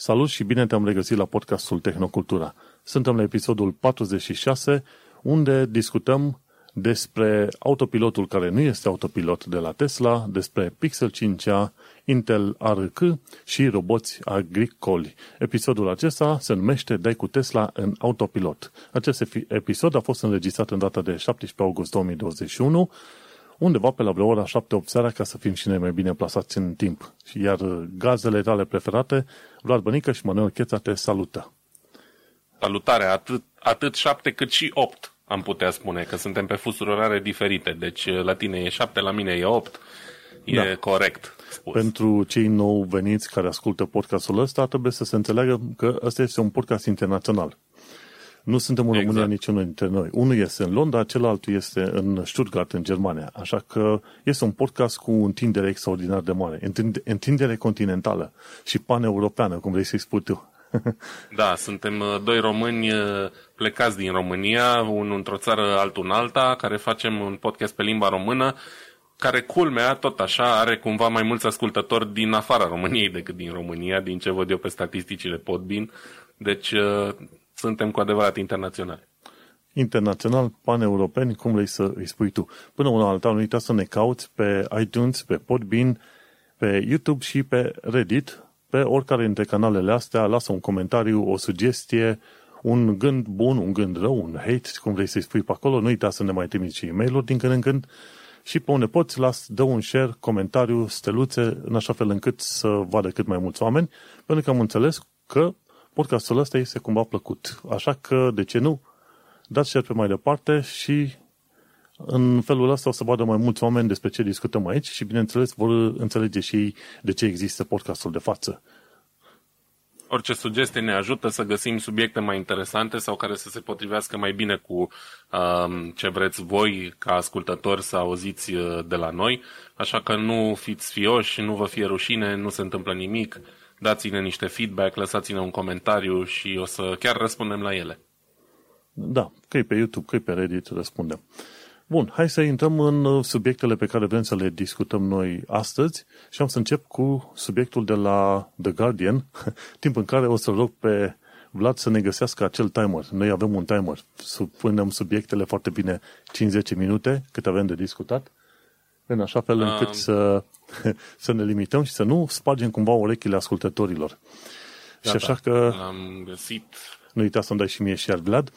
Salut și bine te-am regăsit la podcastul Tehnocultura. Suntem la episodul 46, unde discutăm despre autopilotul care nu este autopilot de la Tesla, despre Pixel 5a, Intel ARC și roboți agricoli. Episodul acesta se numește Dai cu Tesla în autopilot. Acest episod a fost înregistrat în data de 17 august 2021 undeva pe la vreo ora 7-8 seara ca să fim și noi mai bine plasați în timp. Iar gazele tale preferate, Vlad Bănică și Manuel Cheța te salută. Salutare, atât, atât 7 cât și 8 am putea spune, că suntem pe fusuri orare diferite. Deci la tine e 7, la mine e 8. E da. corect spus. Pentru cei nou veniți care ascultă podcastul ăsta, trebuie să se înțeleagă că ăsta este un podcast internațional. Nu suntem în România exact. niciunul dintre noi. Unul este în Londra, celălalt este în Stuttgart, în Germania. Așa că este un podcast cu o întindere extraordinar de mare. Întindere continentală și pan-europeană, cum vrei să-i spui tu. da, suntem uh, doi români uh, plecați din România, unul într-o țară, altul în alta, care facem un podcast pe limba română, care culmea, tot așa, are cumva mai mulți ascultători din afara României decât din România, din ce văd eu pe statisticile Podbin. Deci uh, suntem cu adevărat internaționali. Internațional, pan-europeni, cum vrei să îi spui tu. Până una alta, nu uita să ne cauți pe iTunes, pe Podbean, pe YouTube și pe Reddit. Pe oricare dintre canalele astea, lasă un comentariu, o sugestie, un gând bun, un gând rău, un hate, cum vrei să-i spui pe acolo. Nu uita să ne mai trimiți și e-mail-uri din când în când. Și pe unde poți, las, dă un share, comentariu, steluțe, în așa fel încât să vadă cât mai mulți oameni, pentru că am înțeles că podcastul ăsta este cumva plăcut. Așa că, de ce nu, dați share pe mai departe și în felul ăsta o să vadă mai mulți oameni despre ce discutăm aici și, bineînțeles, vor înțelege și ei de ce există podcastul de față. Orice sugestie ne ajută să găsim subiecte mai interesante sau care să se potrivească mai bine cu um, ce vreți voi ca ascultători să auziți uh, de la noi. Așa că nu fiți fioși, nu vă fie rușine, nu se întâmplă nimic dați-ne niște feedback, lăsați-ne un comentariu și o să chiar răspundem la ele. Da, că e pe YouTube, că e pe Reddit, răspundem. Bun, hai să intrăm în subiectele pe care vrem să le discutăm noi astăzi și am să încep cu subiectul de la The Guardian, timp în care o să rog pe Vlad să ne găsească acel timer. Noi avem un timer, punem subiectele foarte bine 5-10 minute cât avem de discutat, în așa fel încât um, să să ne limităm și să nu spargem cumva urechile ascultătorilor. Da, și așa da, că... Am găsit... Nu uita să-mi dai și mie și Vlad.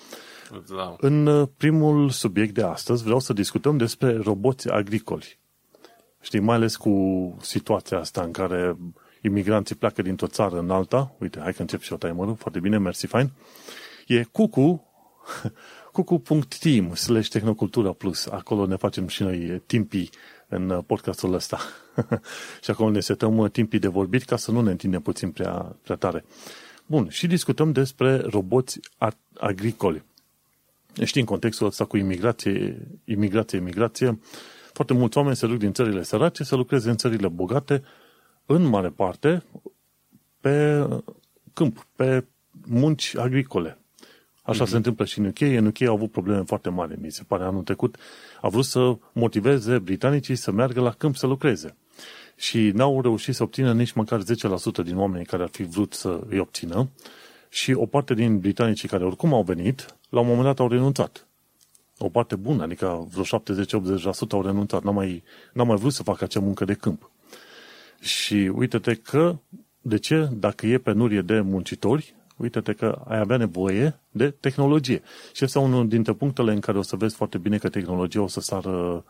Da. În uh, primul subiect de astăzi vreau să discutăm despre roboți agricoli. Știi, mai ales cu situația asta în care imigranții pleacă dintr-o țară în alta. Uite, hai că încep și o timer Foarte bine, mersi, fain. E cucu cucu.team slash tehnocultura plus. Acolo ne facem și noi timpii în uh, podcastul ăsta. și acolo ne setăm uh, timpii de vorbit ca să nu ne întindem puțin prea, prea tare. Bun, și discutăm despre roboți agricoli. Știi, în contextul ăsta cu imigrație, imigrație, imigrație, foarte mulți oameni se duc din țările sărace să lucreze în țările bogate, în mare parte, pe câmp, pe munci agricole. Așa mm-hmm. se întâmplă și în UK. În UK au avut probleme foarte mari, mi se pare, anul trecut. A vrut să motiveze britanicii să meargă la câmp să lucreze. Și n-au reușit să obțină nici măcar 10% din oamenii care ar fi vrut să îi obțină. Și o parte din britanicii care oricum au venit, la un moment dat au renunțat. O parte bună, adică vreo 70-80% au renunțat. N-au mai, n-au mai vrut să facă acea muncă de câmp. Și uite-te că, de ce? Dacă e penurie de muncitori, uite-te că ai avea nevoie de tehnologie. Și este unul dintre punctele în care o să vezi foarte bine că tehnologia o să sară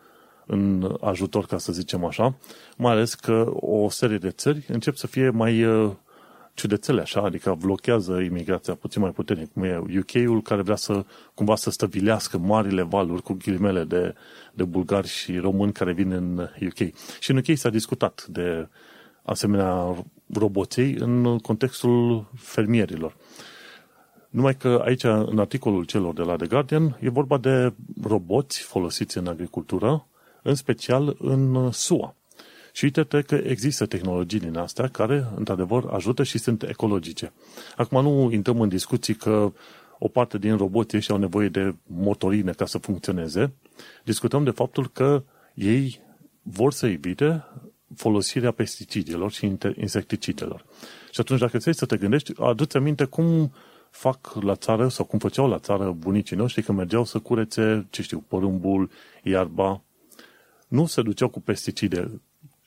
în ajutor, ca să zicem așa, mai ales că o serie de țări încep să fie mai uh, ciudățele așa, adică blochează imigrația puțin mai puternic, cum e UK-ul care vrea să cumva să stăvilească marile valuri cu ghilimele de, de bulgari și români care vin în UK. Și în UK s-a discutat de asemenea roboței în contextul fermierilor. Numai că aici, în articolul celor de la The Guardian, e vorba de roboți folosiți în agricultură, în special în SUA. Și uite că există tehnologii din astea care, într-adevăr, ajută și sunt ecologice. Acum nu intrăm în discuții că o parte din roboții ăștia au nevoie de motorine ca să funcționeze. Discutăm de faptul că ei vor să evite folosirea pesticidelor și insecticidelor. Și atunci, dacă ți să te gândești, adu-ți aminte cum fac la țară sau cum făceau la țară bunicii noștri când mergeau să curețe, ce știu, porumbul, iarba. Nu se duceau cu pesticide.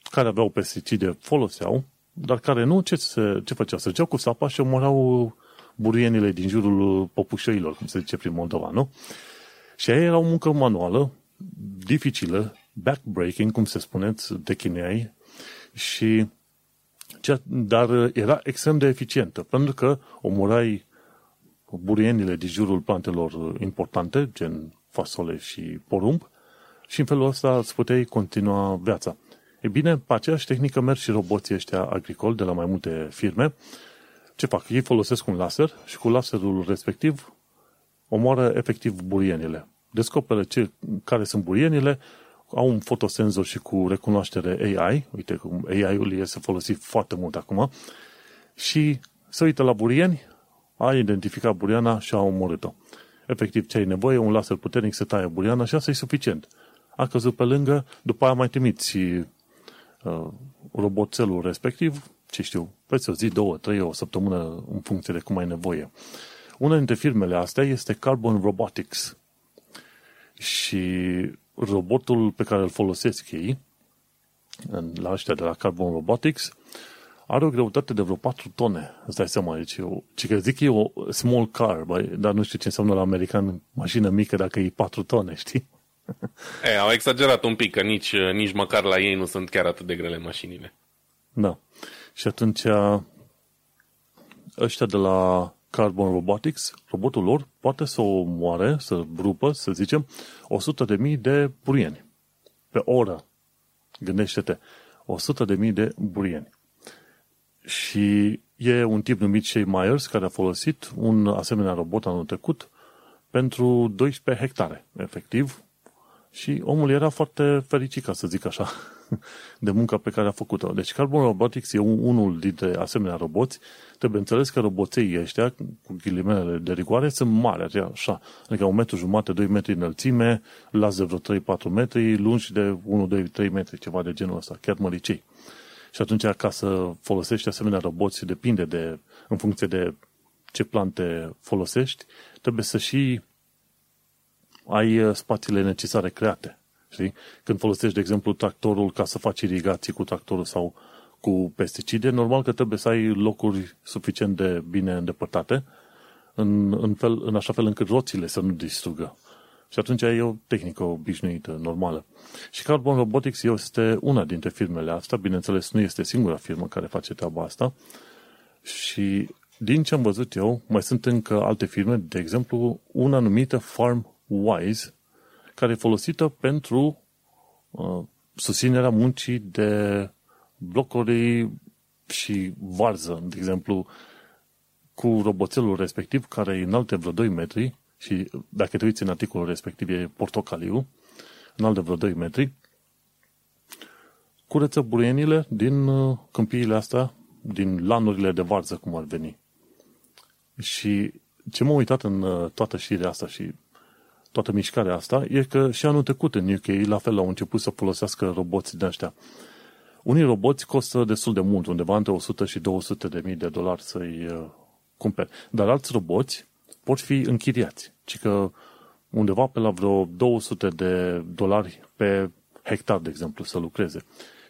Care aveau pesticide foloseau, dar care nu, ce, se, ce făceau? Se duceau cu sapa și omorau burienile din jurul popușoilor, cum se zice prin Moldova, nu? Și aia era o muncă manuală, dificilă, backbreaking, cum se spuneți, de chineai, și dar era extrem de eficientă, pentru că omorai burienile din jurul plantelor importante, gen fasole și porumb, și în felul ăsta îți puteai continua viața. E bine, pe aceeași tehnică merg și roboții ăștia agricoli de la mai multe firme. Ce fac? Ei folosesc un laser și cu laserul respectiv omoară efectiv burienile. Descoperă ce, care sunt burienile, au un fotosenzor și cu recunoaștere AI, uite cum AI-ul este folosit foarte mult acum, și se uită la burieni, a identificat buriana și a omorât-o. Efectiv, ce ai nevoie, un laser puternic să taie buriana și asta e suficient. A căzut pe lângă, după aia mai trimiți uh, roboțelul respectiv, ce știu, peste o zi, două, trei, o săptămână, în funcție de cum ai nevoie. Una dintre firmele astea este Carbon Robotics. Și robotul pe care îl folosesc ei, la ăștia de la Carbon Robotics, are o greutate de vreo 4 tone. Îți dai seama, deci eu, ce că zic e o small car, bă, dar nu știu ce înseamnă la american mașină mică dacă e 4 tone, știi? E, au exagerat un pic, că nici, nici măcar la ei nu sunt chiar atât de grele mașinile. Da. Și atunci ăștia de la Carbon Robotics, robotul lor poate să o moare, să rupă, să zicem, 100.000 de burieni pe oră. Gândește-te, 100.000 de burieni. Și e un tip numit Shea Myers care a folosit un asemenea robot anul trecut pentru 12 hectare, efectiv, și omul era foarte fericit, ca să zic așa, de munca pe care a făcut-o. Deci Carbon Robotics e unul dintre asemenea roboți. Trebuie înțeles că roboței ăștia, cu ghilimelele de rigoare, sunt mari, așa. Adică un metru jumate, 2 metri înălțime, las de vreo 3-4 metri, lungi de 1, 2, 3 metri, ceva de genul ăsta, chiar măricei. Și atunci, ca să folosești asemenea roboți, depinde de, în funcție de ce plante folosești, trebuie să și ai uh, spațiile necesare create. Știi? Când folosești, de exemplu, tractorul ca să faci irigații cu tractorul sau cu pesticide, normal că trebuie să ai locuri suficient de bine îndepărtate, în, în, fel, în așa fel încât roțile să nu distrugă. Și atunci e o tehnică obișnuită, normală. Și Carbon Robotics este una dintre firmele astea, bineînțeles nu este singura firmă care face treaba asta. Și din ce am văzut eu, mai sunt încă alte firme, de exemplu, una numită Farm Wise, care e folosită pentru uh, susținerea muncii de blocuri și varză, de exemplu, cu roboțelul respectiv, care e înalte vreo 2 metri și dacă te uiți în articolul respectiv e portocaliu, înalt de vreo 2 metri, curăță buruienile din uh, câmpiile astea, din lanurile de varză, cum ar veni. Și ce m-am uitat în uh, toată știrea asta și toată mișcarea asta e că și anul trecut în UK, la fel, au început să folosească roboți de ăștia. Unii roboți costă destul de mult, undeva între 100 și 200 de mii de dolari să-i uh, cumperi. Dar alți roboți pot fi închiriați. Ci că undeva pe la vreo 200 de dolari pe hectar, de exemplu, să lucreze.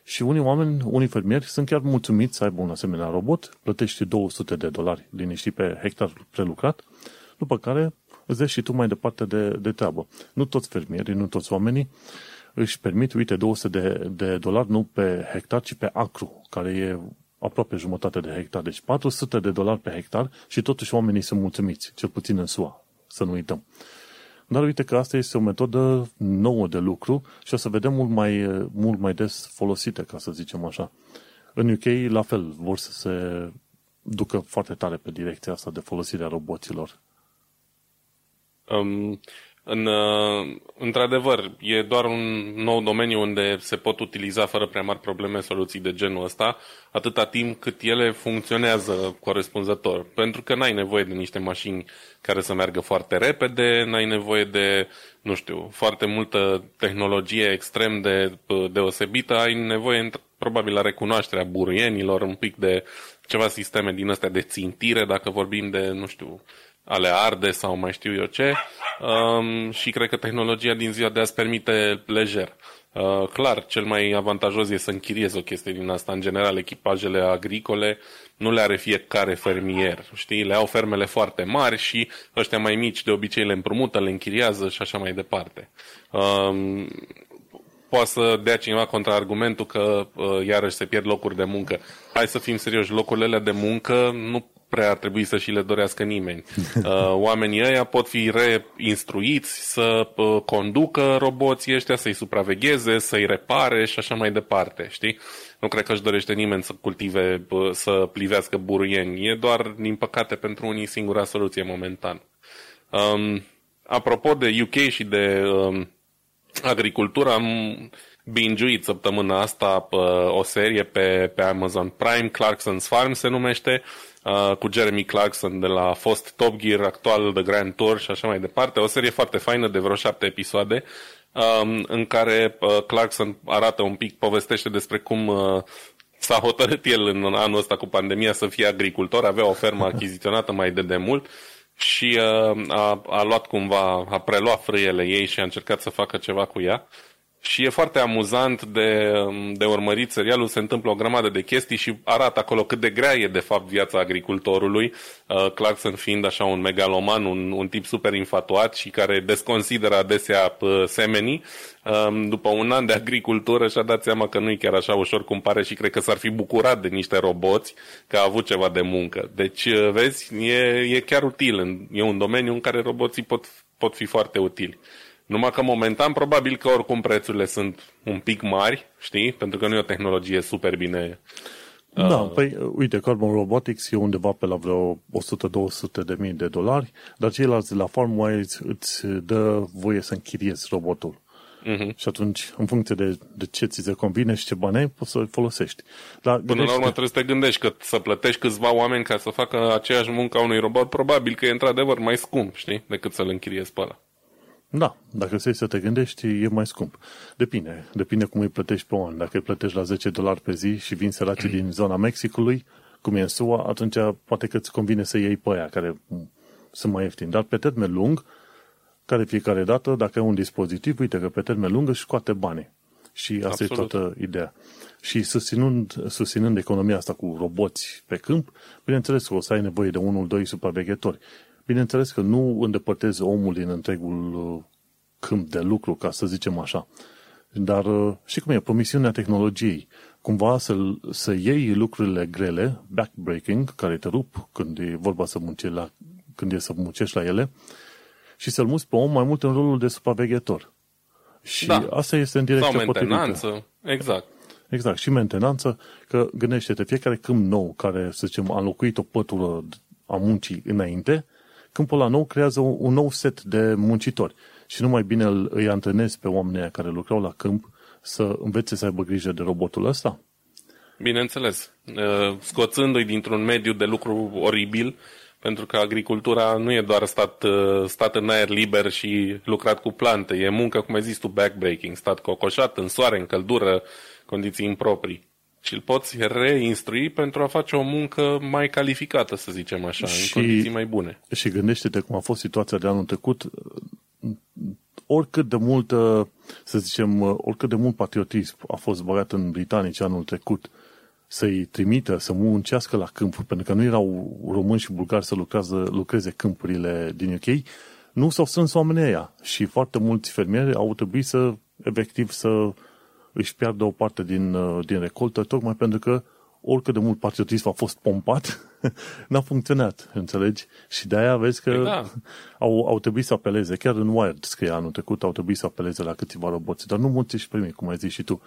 Și unii oameni, unii fermieri, sunt chiar mulțumiți să aibă un asemenea robot, plătești 200 de dolari liniștit pe hectar prelucrat, după care îți dai și tu mai departe de, de treabă. Nu toți fermierii, nu toți oamenii își permit, uite, 200 de, de dolari nu pe hectar, ci pe acru, care e aproape jumătate de hectar. Deci 400 de dolari pe hectar și totuși oamenii sunt mulțumiți, cel puțin în SUA, să nu uităm. Dar uite că asta este o metodă nouă de lucru și o să vedem mult mai, mult mai des folosite, ca să zicem așa. În UK, la fel, vor să se ducă foarte tare pe direcția asta de folosire a roboților. Um, în, uh, într-adevăr, e doar un nou domeniu unde se pot utiliza fără prea mari probleme soluții de genul ăsta, atâta timp cât ele funcționează corespunzător. Pentru că n-ai nevoie de niște mașini care să meargă foarte repede, n-ai nevoie de, nu știu, foarte multă tehnologie extrem de uh, deosebită, ai nevoie probabil la recunoașterea buruienilor, un pic de ceva sisteme din astea de țintire, dacă vorbim de, nu știu, ale arde sau mai știu eu ce. Um, și cred că tehnologia din ziua de azi permite lejer. Uh, clar, cel mai avantajos e să închiriezi o chestie din asta. În general, echipajele agricole nu le are fiecare fermier. Știi? Le au fermele foarte mari și ăștia mai mici de obicei le împrumută, le închiriază și așa mai departe. Um, poate să dea cineva contraargumentul că uh, iarăși se pierd locuri de muncă. Hai să fim serioși, locurile de muncă nu prea ar trebui să și le dorească nimeni. Uh, oamenii ăia pot fi reinstruiți să uh, conducă roboții ăștia, să-i supravegheze, să-i repare și așa mai departe, știi? Nu cred că își dorește nimeni să cultive, să plivească buruieni. E doar, din păcate, pentru unii singura soluție momentan. Um, apropo de UK și de um, agricultură, am binge săptămâna asta pe o serie pe, pe Amazon Prime, Clarkson's Farm se numește, uh, cu Jeremy Clarkson de la fost Top Gear, actual The Grand Tour și așa mai departe. O serie foarte faină de vreo șapte episoade um, în care uh, Clarkson arată un pic, povestește despre cum uh, s-a hotărât el în anul ăsta cu pandemia să fie agricultor, avea o fermă achiziționată mai de demult și uh, a, a luat cumva, a preluat frâiele ei și a încercat să facă ceva cu ea. Și e foarte amuzant de, de urmărit serialul, se întâmplă o grămadă de chestii și arată acolo cât de grea e de fapt viața agricultorului, uh, Clarkson fiind așa un megaloman, un, un tip super infatuat și care desconsideră adesea uh, semenii. Um, după un an de agricultură și-a dat seama că nu e chiar așa ușor cum pare și cred că s-ar fi bucurat de niște roboți că a avut ceva de muncă. Deci, uh, vezi, e, e chiar util, e un domeniu în care roboții pot, pot fi foarte utili. Numai că momentan probabil că oricum prețurile sunt un pic mari, știi? Pentru că nu e o tehnologie super bine... Da, uh... păi uite, Carbon Robotics e undeva pe la vreo 100-200 de mii de dolari, dar ceilalți de la FarmWise îți dă voie să închiriezi robotul. Uh-huh. Și atunci, în funcție de, de ce ți se convine și ce bani ai, poți să-l folosești. Dar Până la urmă trebuie să te gândești că să plătești câțiva oameni ca să facă aceeași muncă a unui robot, probabil că e într-adevăr mai scump, știi, decât să-l închiriezi pe ăla. Da, dacă stai să te gândești, e mai scump. Depinde, depinde cum îi plătești pe an. Dacă îi plătești la 10 dolari pe zi și vin săracii din zona Mexicului, cum e în SUA, atunci poate că îți convine să iei pe aia care sunt mai ieftini. Dar pe termen lung, care fiecare dată, dacă ai un dispozitiv, uite că pe termen lung își scoate bani. Și asta Absolut. e toată ideea. Și susținând, susținând economia asta cu roboți pe câmp, bineînțeles că o să ai nevoie de unul, doi supraveghetori. Bineînțeles că nu îndepărtezi omul din întregul uh, câmp de lucru, ca să zicem așa. Dar uh, și cum e, promisiunea tehnologiei. Cumva să, să iei lucrurile grele, backbreaking, care te rup când e vorba să muncești la, când e să muncești la ele, și să-l muți pe om mai mult în rolul de supraveghetor. Și da. asta este în direcția Sau mentenanță, potrivită. exact. Exact, și mentenanță, că gândește-te, fiecare câmp nou care, să zicem, a înlocuit o pătură a muncii înainte, câmpul ăla nou creează un nou set de muncitori. Și nu mai bine îi antrenezi pe oamenii care lucrau la câmp să învețe să aibă grijă de robotul ăsta? Bineînțeles. Uh, scoțându-i dintr-un mediu de lucru oribil, pentru că agricultura nu e doar stat, uh, stat în aer liber și lucrat cu plante, e muncă, cum ai zis tu, backbreaking, stat cocoșat, în soare, în căldură, condiții improprii și îl poți reinstrui pentru a face o muncă mai calificată, să zicem așa, și, în condiții mai bune. Și gândește-te cum a fost situația de anul trecut, oricât de mult, să zicem, oricât de mult patriotism a fost băgat în britanici anul trecut, să-i trimită să muncească la câmp, pentru că nu erau români și bulgari să lucrează, lucreze câmpurile din UK, nu s-au strâns oamenii aia și foarte mulți fermieri au trebuit să, efectiv, să își piardă o parte din, uh, din recoltă, tocmai pentru că oricât de mult patriotism a fost pompat, n-a funcționat, înțelegi? Și de-aia vezi că da. au, au trebuit să apeleze, chiar în Wired scrie anul trecut, au trebuit să apeleze la câțiva roboți, dar nu mulți și primi, cum ai zis și tu.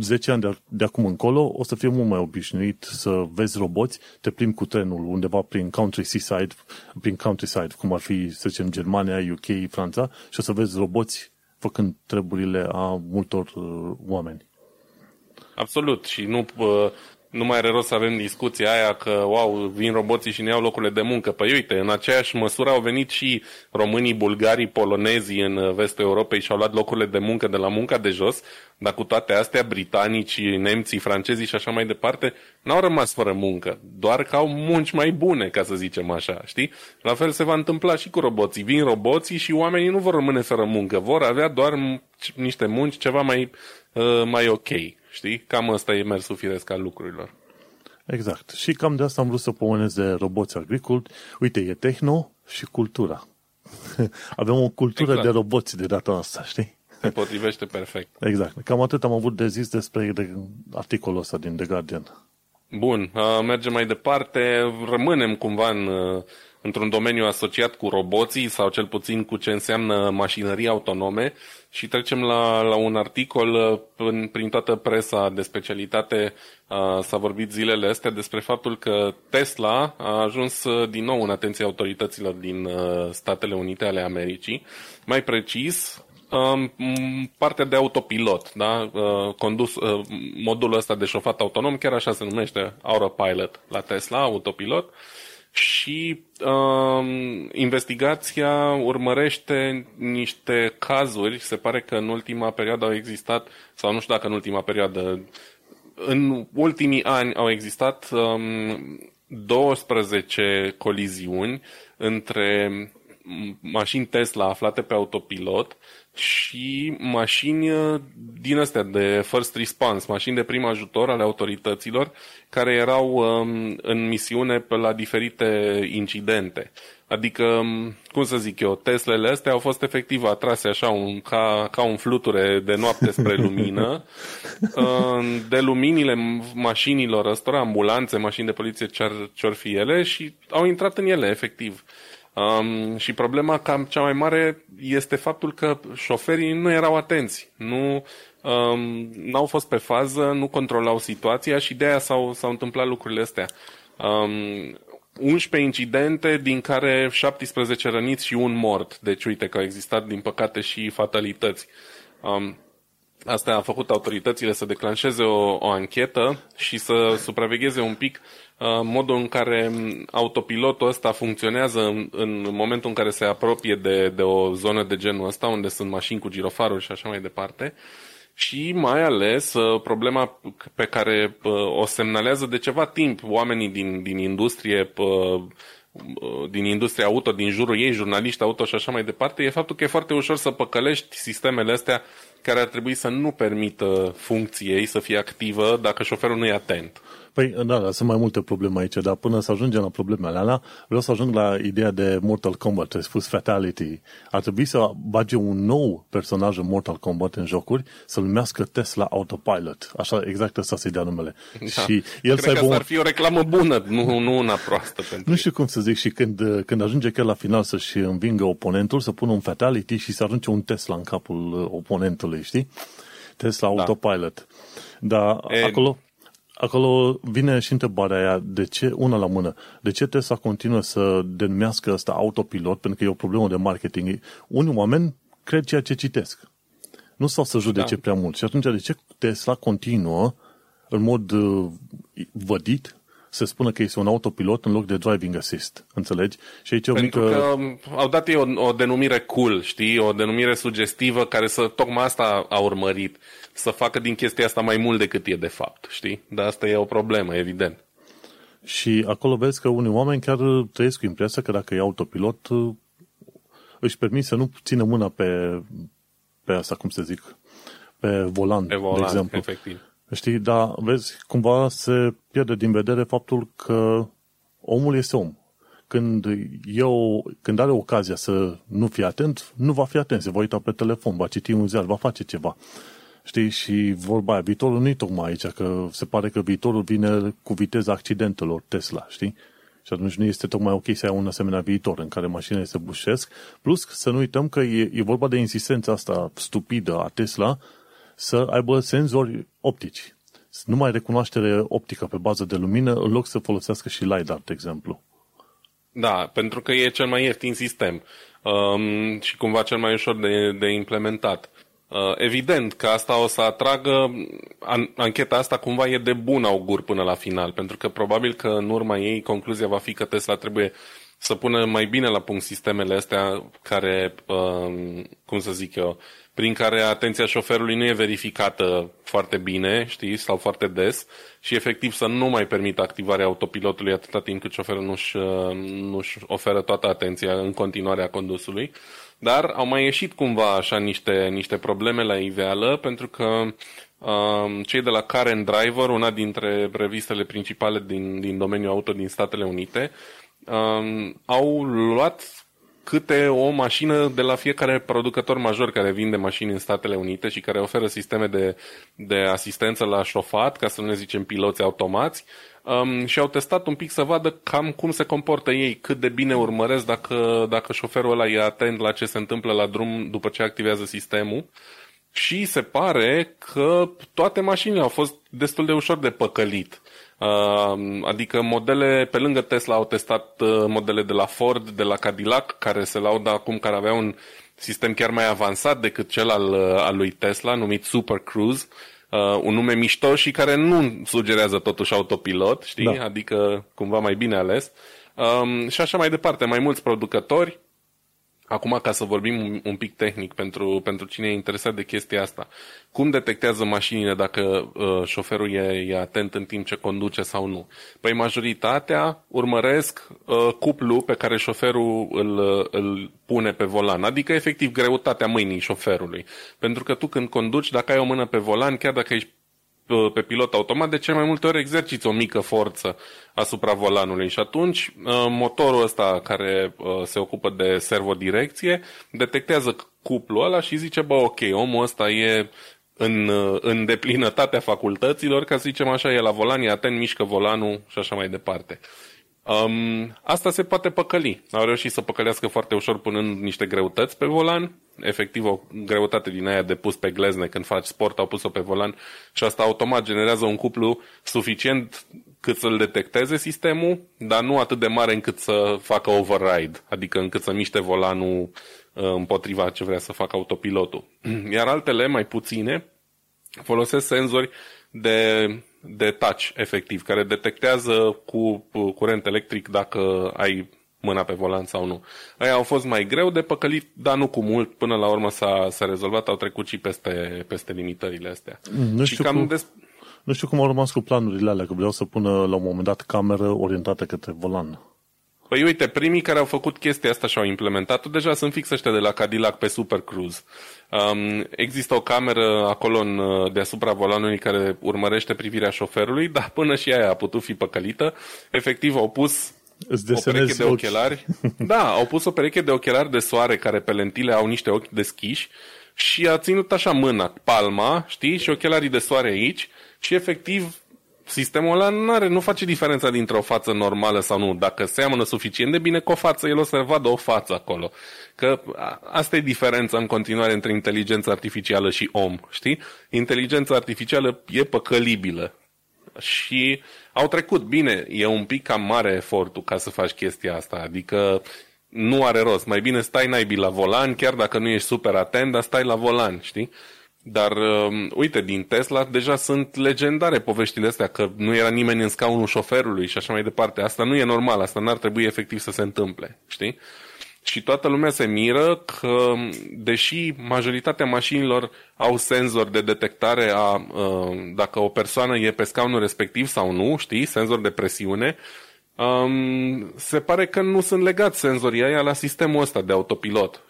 10 ani de, de acum încolo o să fie mult mai obișnuit să vezi roboți, te plimbi cu trenul undeva prin countryside, prin countryside, cum ar fi, să zicem, Germania, UK, Franța, și o să vezi roboți făcând treburile a multor uh, oameni. Absolut. Și nu uh, nu mai are rost să avem discuția aia că, wow, vin roboții și ne iau locurile de muncă. Păi uite, în aceeași măsură au venit și românii, bulgarii, polonezii în vestul Europei și au luat locurile de muncă de la munca de jos, dar cu toate astea, britanicii, nemții, francezii și așa mai departe, n-au rămas fără muncă, doar că au munci mai bune, ca să zicem așa, știi? La fel se va întâmpla și cu roboții. Vin roboții și oamenii nu vor rămâne fără muncă, vor avea doar niște munci ceva mai, uh, mai ok. Știi? Cam ăsta e mersul firesc al lucrurilor. Exact. Și cam de asta am vrut să pomenez de roboți agricoli. Uite, e tehno și cultura. Avem o cultură exact. de roboți de data asta, știi? Se potrivește perfect. Exact. Cam atât am avut de zis despre articolul ăsta din The Guardian. Bun, mergem mai departe. Rămânem cumva în, într-un domeniu asociat cu roboții sau cel puțin cu ce înseamnă mașinării autonome și trecem la, la un articol uh, în, prin toată presa de specialitate uh, s-a vorbit zilele astea despre faptul că Tesla a ajuns uh, din nou în atenția autorităților din Statele Unite ale Americii. Mai precis, um, partea de autopilot, da? condus, modulul ăsta de șofat autonom, chiar așa se numește, Autopilot la Tesla, autopilot, și um, investigația urmărește niște cazuri. Se pare că în ultima perioadă au existat, sau nu știu dacă în ultima perioadă, în ultimii ani au existat um, 12 coliziuni între mașini Tesla aflate pe autopilot și mașini uh, din astea de first response, mașini de prim ajutor ale autorităților care erau um, în misiune pe la diferite incidente. Adică, um, cum să zic eu, Teslele astea au fost efectiv atrase așa un, ca, ca un fluture de noapte spre lumină. de luminile mașinilor ăstora, ambulanțe, mașini de poliție ce-or fi ele și au intrat în ele, efectiv. Um, și problema cam cea mai mare este faptul că șoferii nu erau atenți, nu um, n-au fost pe fază, nu controlau situația și de aia s-au, s-au întâmplat lucrurile astea. Um, 11 incidente, din care 17 răniți și un mort. Deci uite că au existat, din păcate, și fatalități. Um, asta a făcut autoritățile să declanșeze o, o anchetă și să supravegheze un pic Uh, modul în care autopilotul ăsta funcționează în, în momentul în care se apropie de, de o zonă de genul ăsta, unde sunt mașini cu girofaruri și așa mai departe, și mai ales uh, problema pe care uh, o semnalează de ceva timp oamenii din, din industrie din industria auto, din jurul ei, jurnaliști auto și așa mai departe, e faptul că e foarte ușor să păcălești sistemele astea care ar trebui să nu permită funcției să fie activă dacă șoferul nu e atent. Păi, da, da, sunt mai multe probleme aici, dar până să ajungem la problemele alea, vreau să ajung la ideea de Mortal Kombat, ai spus Fatality. Ar trebui să bage un nou personaj în Mortal Kombat în jocuri, să-l numească Tesla Autopilot. Așa, exact asta să-i dea numele. Da. Și el Cred să că un... ar fi o reclamă bună, nu, nu una proastă pentru Nu știu cum să zic, și când, când ajunge chiar la final să-și învingă oponentul, să pună un Fatality și să arunce un Tesla în capul oponentului, știi? Tesla da. Autopilot. Dar e... acolo acolo vine și întrebarea aia, de ce, una la mână, de ce Tesla continuă să denumească asta autopilot, pentru că e o problemă de marketing. Unii oameni cred ceea ce citesc. Nu stau să judece da. prea mult. Și atunci, de ce Tesla continuă în mod uh, vădit să spună că este un autopilot în loc de driving assist. Înțelegi? Și aici Pentru o mică... că au dat ei o, o denumire cool, știi? O denumire sugestivă care să tocmai asta a urmărit să facă din chestia asta mai mult decât e de fapt, știi? Dar asta e o problemă, evident. Și acolo vezi că unii oameni chiar trăiesc cu impresia că dacă e autopilot, își permit să nu țină mâna pe, pe asta, cum să zic, pe volan, pe volan de exemplu. Efectiv. Știi, dar vezi, cumva se pierde din vedere faptul că omul este om. Când, eu, când are ocazia să nu fie atent, nu va fi atent, se va uita pe telefon, va citi un ziar, va face ceva. Știi, și vorba aia, viitorul nu e tocmai aici, că se pare că viitorul vine cu viteza accidentelor Tesla, știi? Și atunci nu este tocmai ok să ai un asemenea viitor în care mașinile se bușesc. Plus să nu uităm că e, e vorba de insistența asta stupidă a Tesla să aibă senzori optici. Nu mai recunoaștere optică pe bază de lumină în loc să folosească și LiDAR, de exemplu. Da, pentru că e cel mai ieftin sistem um, și cumva cel mai ușor de, de implementat. Uh, evident că asta o să atragă, ancheta asta cumva e de bun augur până la final, pentru că probabil că în urma ei concluzia va fi că Tesla trebuie să pună mai bine la punct sistemele astea care, um, cum să zic eu, prin care atenția șoferului nu e verificată foarte bine, știi, sau foarte des și efectiv să nu mai permită activarea autopilotului atâta timp cât șoferul nu-și, uh, nu-și oferă toată atenția în continuare a condusului. Dar au mai ieșit cumva așa niște, niște probleme la iveală, pentru că um, cei de la Car and Driver, una dintre revistele principale din, din domeniul auto din Statele Unite, um, au luat câte o mașină de la fiecare producător major care vinde mașini în Statele Unite și care oferă sisteme de, de asistență la șofat, ca să nu ne zicem piloți automați, um, și au testat un pic să vadă cam cum se comportă ei, cât de bine urmăresc dacă, dacă șoferul ăla e atent la ce se întâmplă la drum după ce activează sistemul. Și se pare că toate mașinile au fost destul de ușor de păcălit. Uh, adică modele, pe lângă Tesla au testat uh, modele de la Ford, de la Cadillac, care se laudă acum, care aveau un sistem chiar mai avansat decât cel al, uh, al lui Tesla, numit Super Cruise, uh, un nume mișto și care nu sugerează totuși autopilot, știi? Da. Adică cumva mai bine ales. Um, și așa mai departe, mai mulți producători Acum, ca să vorbim un pic tehnic pentru, pentru cine e interesat de chestia asta, cum detectează mașinile dacă uh, șoferul e, e atent în timp ce conduce sau nu? Păi majoritatea urmăresc uh, cuplu pe care șoferul îl, îl pune pe volan, adică efectiv greutatea mâinii șoferului. Pentru că tu când conduci, dacă ai o mână pe volan, chiar dacă ești pe pilot automat, de cel mai multe ori exerciți o mică forță asupra volanului și atunci uh, motorul ăsta care uh, se ocupă de servodirecție detectează cuplul ăla și zice, bă, ok, omul ăsta e în, uh, în deplinătatea facultăților, ca să zicem așa, e la volan, e atent, mișcă volanul și așa mai departe. Um, asta se poate păcăli. Au reușit să păcălească foarte ușor punând niște greutăți pe volan, efectiv o greutate din aia de pus pe glezne când faci sport, au pus-o pe volan și asta automat generează un cuplu suficient cât să-l detecteze sistemul, dar nu atât de mare încât să facă override, adică încât să miște volanul uh, împotriva ce vrea să facă autopilotul. Iar altele, mai puține, folosesc senzori de de touch, efectiv, care detectează cu curent electric dacă ai mâna pe volan sau nu. Aia au fost mai greu de păcălit, dar nu cu mult. Până la urmă s-a, s-a rezolvat, au trecut și peste, peste limitările astea. Mm, nu știu, cam cum, des... nu știu cum au rămas cu planurile alea, că vreau să pună la un moment dat cameră orientată către volan. Păi uite, primii care au făcut chestia asta și au implementat-o deja sunt fix ăștia de la Cadillac pe Super Cruise. Um, există o cameră acolo în, deasupra volanului care urmărește privirea șoferului, dar până și aia a putut fi păcălită. Efectiv au pus o pereche de ochelari. da, au pus o pereche de ochelari de soare care pe lentile au niște ochi deschiși și a ținut așa mâna, palma, știi, și ochelarii de soare aici și efectiv sistemul ăla nu, are, nu face diferența dintre o față normală sau nu. Dacă seamănă suficient de bine cu o față, el o să vadă o față acolo. Că asta e diferența în continuare între inteligența artificială și om, știi? Inteligența artificială e păcălibilă. Și au trecut bine, e un pic cam mare efortul ca să faci chestia asta. Adică nu are rost. Mai bine stai naibii la volan, chiar dacă nu ești super atent, dar stai la volan, știi? Dar, uh, uite, din Tesla deja sunt legendare poveștile astea, că nu era nimeni în scaunul șoferului și așa mai departe. Asta nu e normal, asta n-ar trebui efectiv să se întâmple, știi? Și toată lumea se miră că, deși majoritatea mașinilor au senzor de detectare a uh, dacă o persoană e pe scaunul respectiv sau nu, știi, senzor de presiune, um, se pare că nu sunt legați senzorii aia la sistemul ăsta de autopilot.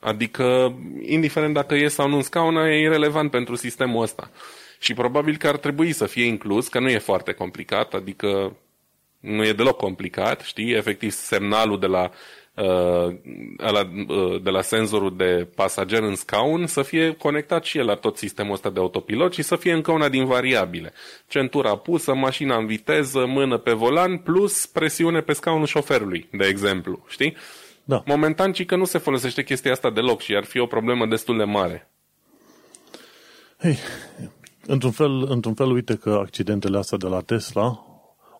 Adică, indiferent dacă e sau nu în scaun, e irrelevant pentru sistemul ăsta. Și probabil că ar trebui să fie inclus, că nu e foarte complicat, adică nu e deloc complicat, știi? Efectiv, semnalul de la, uh, uh, de la senzorul de pasager în scaun să fie conectat și el la tot sistemul ăsta de autopilot și să fie încă una din variabile. Centura pusă, mașina în viteză, mână pe volan, plus presiune pe scaunul șoferului, de exemplu, știi? Da. Momentan, ci că nu se folosește chestia asta deloc și ar fi o problemă destul de mare. Hei, într-un fel, într-un fel, uite că accidentele astea de la Tesla,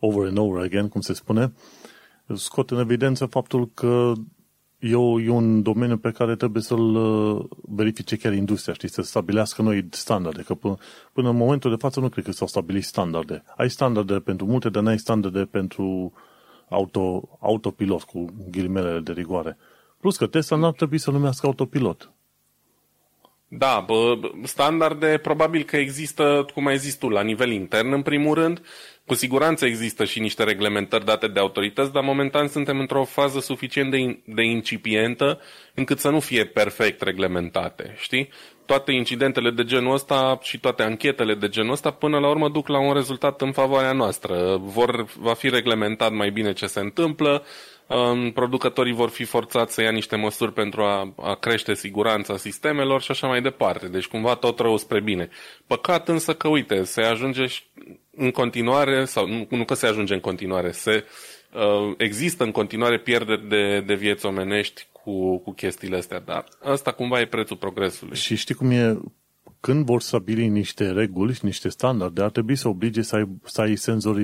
over and over again, cum se spune, scot în evidență faptul că e, o, e un domeniu pe care trebuie să-l uh, verifice chiar industria, știi, să stabilească noi standarde, că până, până în momentul de față nu cred că s-au stabilit standarde. Ai standarde pentru multe, dar n-ai standarde pentru auto, autopilot, cu ghilimelele de rigoare. Plus că Tesla n-ar trebui să numească autopilot. Da, bă, standarde probabil că există, cum ai zis tu, la nivel intern în primul rând. Cu siguranță există și niște reglementări date de autorități, dar momentan suntem într-o fază suficient de, de incipientă încât să nu fie perfect reglementate, știi? Toate incidentele de genul ăsta și toate anchetele de genul ăsta până la urmă duc la un rezultat în favoarea noastră. Vor, va fi reglementat mai bine ce se întâmplă, producătorii vor fi forțați să ia niște măsuri pentru a, a crește siguranța sistemelor și așa mai departe. Deci cumva tot rău spre bine. Păcat însă că, uite, se ajunge în continuare, sau nu, nu că se ajunge în continuare, se uh, există în continuare pierderi de, de vieți omenești cu, cu chestiile astea, dar asta cumva e prețul progresului. Și știi cum e când vor stabili niște reguli și niște standarde, ar trebui să oblige să ai, să ai senzori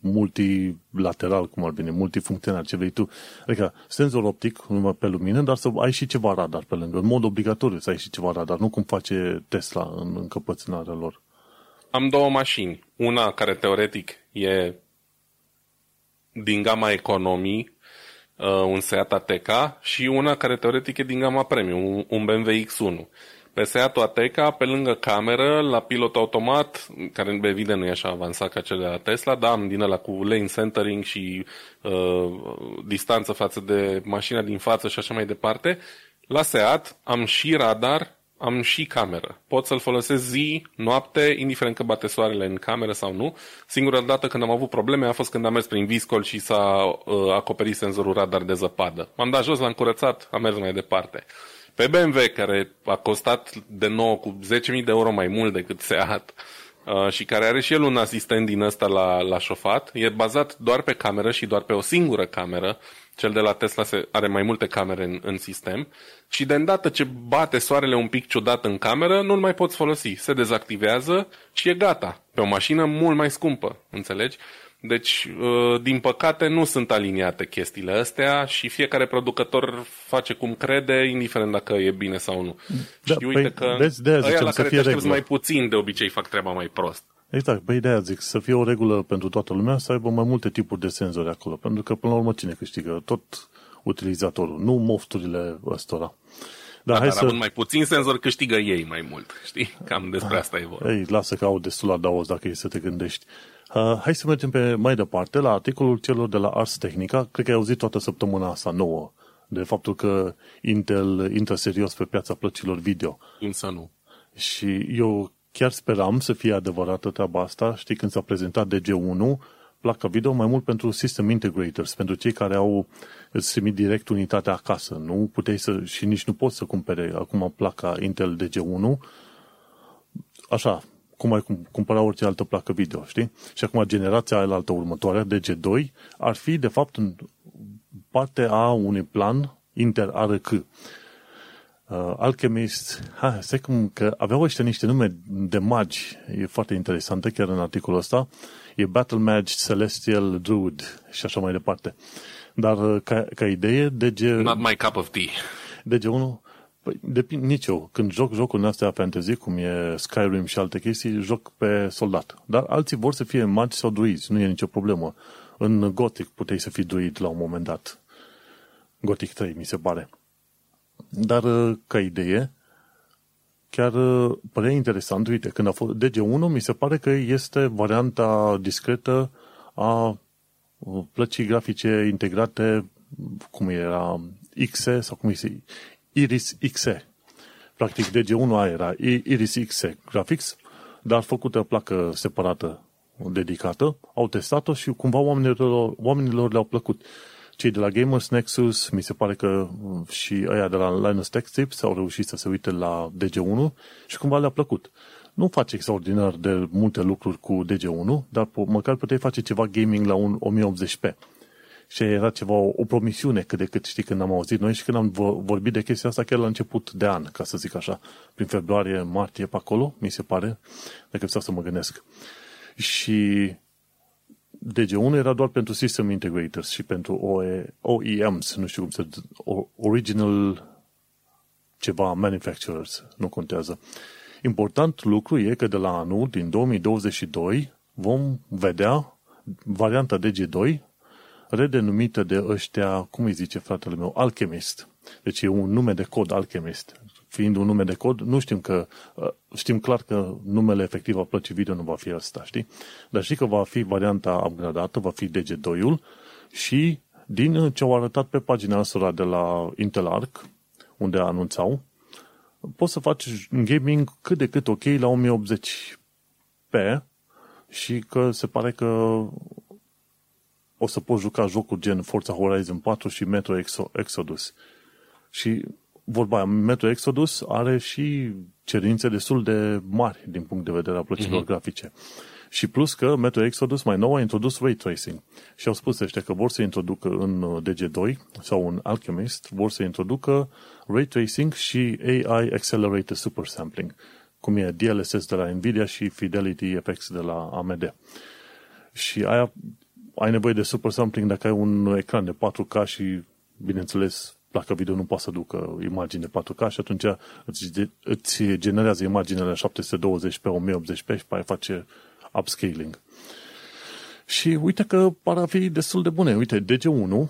multilateral, cum ar veni, multifuncțional, ce vrei tu. Adică senzor optic numai pe lumină, dar să ai și ceva radar pe lângă. În mod obligatoriu să ai și ceva radar, nu cum face Tesla în încăpățânarea lor. Am două mașini. Una care teoretic e din gama economii, uh, un Seat Ateca, și una care teoretic e din gama premium, un BMW X1 pe Seat Ateca, pe lângă cameră, la pilot automat, care evident nu e așa avansat ca cel de la Tesla, dar am din ăla cu lane centering și uh, distanță față de mașina din față și așa mai departe. La Seat am și radar, am și cameră. Pot să-l folosesc zi, noapte, indiferent că bate soarele în cameră sau nu. Singura dată când am avut probleme a fost când am mers prin viscol și s-a uh, acoperit senzorul radar de zăpadă. M-am dat jos, l-am curățat, am mers mai departe. Pe BMW, care a costat de nou cu 10.000 de euro mai mult decât Seat uh, și care are și el un asistent din ăsta la, la șofat, e bazat doar pe cameră și doar pe o singură cameră. Cel de la Tesla se, are mai multe camere în, în sistem și de îndată ce bate soarele un pic ciudat în cameră, nu-l mai poți folosi. Se dezactivează și e gata. Pe o mașină mult mai scumpă, înțelegi? Deci, uh, din păcate, nu sunt aliniate chestiile astea și fiecare producător face cum crede, indiferent dacă e bine sau nu. Da, și uite păi, că vezi, de aia la să care fie te mai puțin, de obicei fac treaba mai prost. Exact, păi de zic, să fie o regulă pentru toată lumea, să aibă mai multe tipuri de senzori acolo, pentru că până la urmă cine câștigă? Tot utilizatorul, nu mofturile ăstora. Dar, da, hai dar să... mai puțin senzor, câștigă ei mai mult, știi? Cam despre asta e vorba. Ei, lasă că au destul la daos dacă e să te gândești. Uh, hai să mergem pe mai departe la articolul celor de la Ars Technica. Cred că ai auzit toată săptămâna asta nouă de faptul că Intel intră serios pe piața plăcilor video. Însă nu. Și eu chiar speram să fie adevărată treaba asta. Știi, când s-a prezentat DG1, placa video mai mult pentru system integrators, pentru cei care au îți trimit direct unitatea acasă. Nu puteai să, și nici nu poți să cumpere acum placa Intel DG1 așa, cum ai cumpăra orice altă placă video, știi? Și acum generația aia altă următoare, DG2, ar fi de fapt în parte a unui plan inter-ARC. Uh, Alchemist, ha, stai cum că aveau ăștia niște nume de magi, e foarte interesantă chiar în articolul ăsta, e Battle Mage, Celestial Druid și așa mai departe. Dar uh, ca, ca idee, DG... Not my cup of tea. DG1 Păi, depinde nici eu. Când joc jocul astea fantasy, cum e Skyrim și alte chestii, joc pe soldat. Dar alții vor să fie magi sau druizi, nu e nicio problemă. În Gothic puteai să fii druid la un moment dat. Gothic 3, mi se pare. Dar, uh, ca idee, chiar uh, părea interesant. Uite, când a fost DG1, mi se pare că este varianta discretă a uh, plăcii grafice integrate, cum era, XE sau cum este, Iris XE. Practic DG1A era Iris XE Graphics, dar făcută placă separată, dedicată, au testat-o și cumva oamenilor, oamenilor le-au plăcut. Cei de la Gamers Nexus, mi se pare că și ăia de la Linus Tech Tips au reușit să se uite la DG1 și cumva le-a plăcut. Nu face extraordinar de multe lucruri cu DG1, dar măcar puteai face ceva gaming la un 1080p. Și era ceva, o, o promisiune cât de cât, știi, când am auzit noi și când am vorbit de chestia asta chiar la început de an, ca să zic așa, prin februarie, martie, pe acolo, mi se pare, dacă vreau să mă gândesc. Și DG1 era doar pentru System Integrators și pentru OEMs, nu știu cum se Original ceva manufacturers, nu contează. Important lucru e că de la anul, din 2022, vom vedea varianta DG2 redenumită de ăștia, cum îi zice fratele meu, Alchemist. Deci e un nume de cod Alchemist. Fiind un nume de cod, nu știm că, uh, știm clar că numele efectiv al plăcii video nu va fi ăsta, știi? Dar știi că va fi varianta upgradată, va fi DG2-ul și din ce au arătat pe pagina asta de la Intel Arc, unde anunțau, poți să faci gaming cât de cât ok la 1080p și că se pare că o să poți juca jocuri gen Forza Horizon 4 și Metro Exodus. Și vorba aia, Metro Exodus are și cerințe destul de mari din punct de vedere a plăcilor uh-huh. grafice. Și plus că Metro Exodus mai nou a introdus ray tracing. Și au spus ăștia că vor să introducă în DG2 sau în Alchemist, vor să introducă ray tracing și AI Accelerated Super Sampling, cum e DLSS de la Nvidia și Fidelity FX de la AMD. Și aia ai nevoie de super sampling dacă ai un ecran de 4K și, bineînțeles, placa video nu poate să ducă imagine 4K și atunci îți, îți generează imaginele 720 pe 1080p și pe aia face upscaling. Și uite că par a fi destul de bune. Uite, DG1,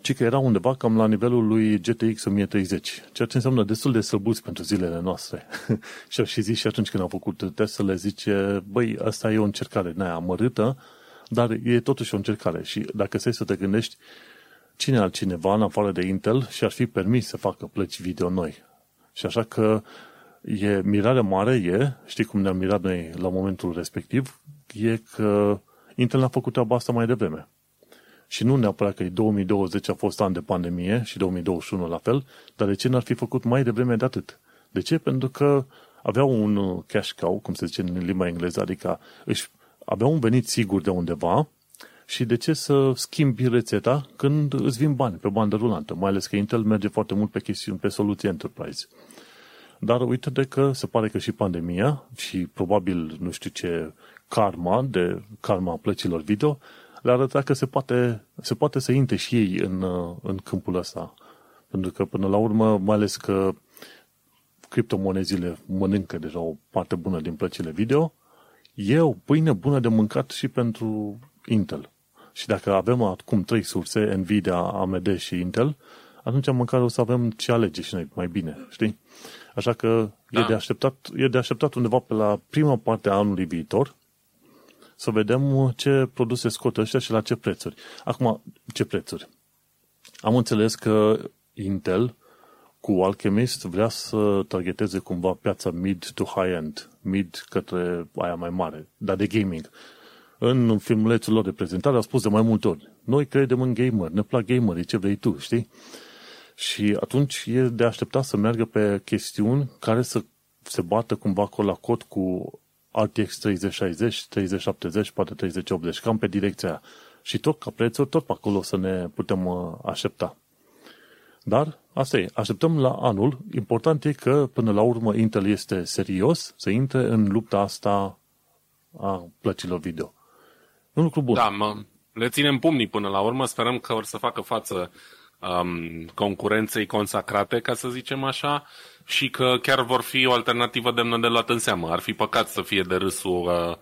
ci că era undeva cam la nivelul lui GTX 1030, ceea ce înseamnă destul de săbuți pentru zilele noastre. și au și zis și atunci când au făcut testele, zice, băi, asta e o încercare ne amărâtă, dar e totuși o încercare. Și dacă stai să te gândești, cine altcineva, în afară de Intel, și-ar fi permis să facă plăci video noi. Și așa că e mirare mare, e, știi cum ne-am mirat noi la momentul respectiv, e că Intel n-a făcut treaba asta mai devreme. Și nu neapărat că 2020 a fost an de pandemie și 2021 la fel, dar de ce n-ar fi făcut mai devreme de atât? De ce? Pentru că aveau un cash cow, cum se zice în limba engleză, adică își aveau un venit sigur de undeva și de ce să schimbi rețeta când îți vin bani pe bandă rulantă, mai ales că Intel merge foarte mult pe chestiuni, pe soluții enterprise. Dar uite de că se pare că și pandemia și probabil nu știu ce karma, de karma plăcilor video, le arăta că se poate, se poate să intre și ei în, în câmpul ăsta. Pentru că până la urmă, mai ales că criptomonezile mănâncă deja o parte bună din plăcile video, e o pâine bună de mâncat și pentru Intel. Și dacă avem acum trei surse, Nvidia, AMD și Intel, atunci măcar o să avem ce alege și noi mai bine, știi? Așa că da. e, de așteptat, e de așteptat undeva pe la prima parte a anului viitor să vedem ce produse scot ăștia și la ce prețuri. Acum, ce prețuri? Am înțeles că Intel cu Alchemist vrea să targeteze cumva piața mid to high-end, mid către aia mai mare, dar de gaming. În filmulețul lor de prezentare a spus de mai multe ori, noi credem în gamer, ne plac gamerii, ce vrei tu, știi? Și atunci e de așteptat să meargă pe chestiuni care să se bată cumva la cot cu RTX 3060, 3070, poate 3080, cam pe direcția aia. Și tot ca prețuri, tot pe acolo să ne putem uh, aștepta. Dar asta e, așteptăm la anul. Important e că până la urmă Intel este serios să intre în lupta asta a plăcilor video. Un lucru bun. Da, mă, le ținem pumnii până la urmă. Sperăm că vor să facă față um, concurenței consacrate, ca să zicem așa, și că chiar vor fi o alternativă demnă de luat în seamă. Ar fi păcat să fie de râsul uh,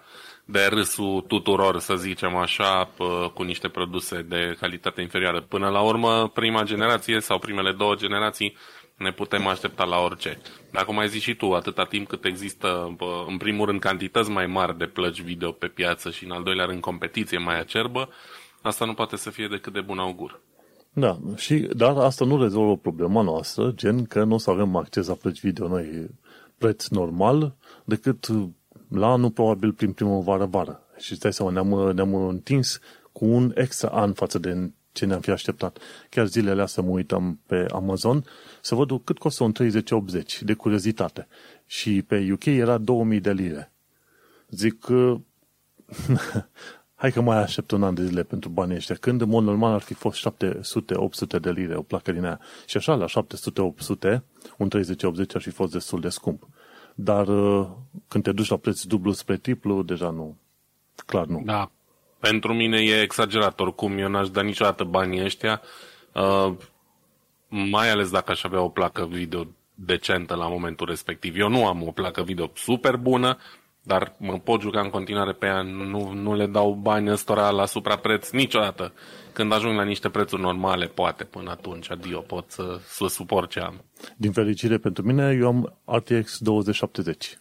de râsul tuturor, să zicem așa, cu niște produse de calitate inferioară. Până la urmă, prima generație sau primele două generații ne putem aștepta la orice. Dar cum ai zis și tu, atâta timp cât există, în primul rând, cantități mai mari de plăci video pe piață și, în al doilea rând, competiție mai acerbă, asta nu poate să fie decât de bun augur. Da, și, dar asta nu rezolvă problema noastră, gen că nu o să avem acces la plăci video noi preț normal, decât la anul probabil prin primăvară-vară. Și stai seama, ne-am, ne-am întins cu un extra an față de ce ne-am fi așteptat. Chiar zilele astea mă uitam pe Amazon să văd cât costă un 3080 de curiozitate. Și pe UK era 2000 de lire. Zic că hai că mai aștept un an de zile pentru banii ăștia, când în mod normal ar fi fost 700-800 de lire o placă din aia. Și așa, la 700-800, un 3080 ar fi fost destul de scump. Dar uh, când te duci la preț dublu spre triplu, deja nu. Clar nu. Da. Pentru mine e exagerat oricum, eu n-aș da niciodată banii ăștia, uh, mai ales dacă aș avea o placă video decentă la momentul respectiv. Eu nu am o placă video super bună, dar mă pot juca în continuare pe ea, nu, nu le dau bani ăstora la suprapreț niciodată. Când ajung la niște prețuri normale, poate până atunci, adio, pot să, să suport ce am. Din fericire pentru mine, eu am RTX 2070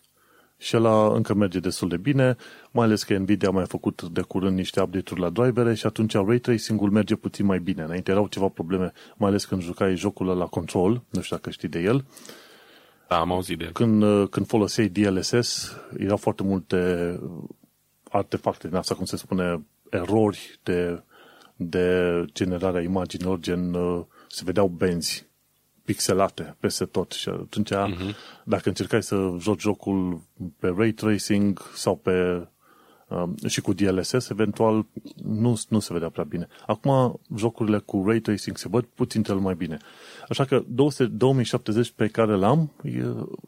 și ăla încă merge destul de bine, mai ales că Nvidia a mai făcut de curând niște update-uri la drivere și atunci ray tracing-ul merge puțin mai bine. Înainte erau ceva probleme, mai ales când jucai jocul la control, nu știu dacă știi de el. Da, am auzit de el. Când, când foloseai DLSS, erau foarte multe artefacte, în asta cum se spune, erori de, de generarea imaginilor, gen se vedeau benzi pixelate peste tot și atunci uh-huh. dacă încercai să joci jocul pe ray tracing sau pe um, și cu DLSS, eventual nu, nu se vedea prea bine. Acum jocurile cu ray tracing se văd puțin cel mai bine. Așa că 200, 2070 pe care l-am e,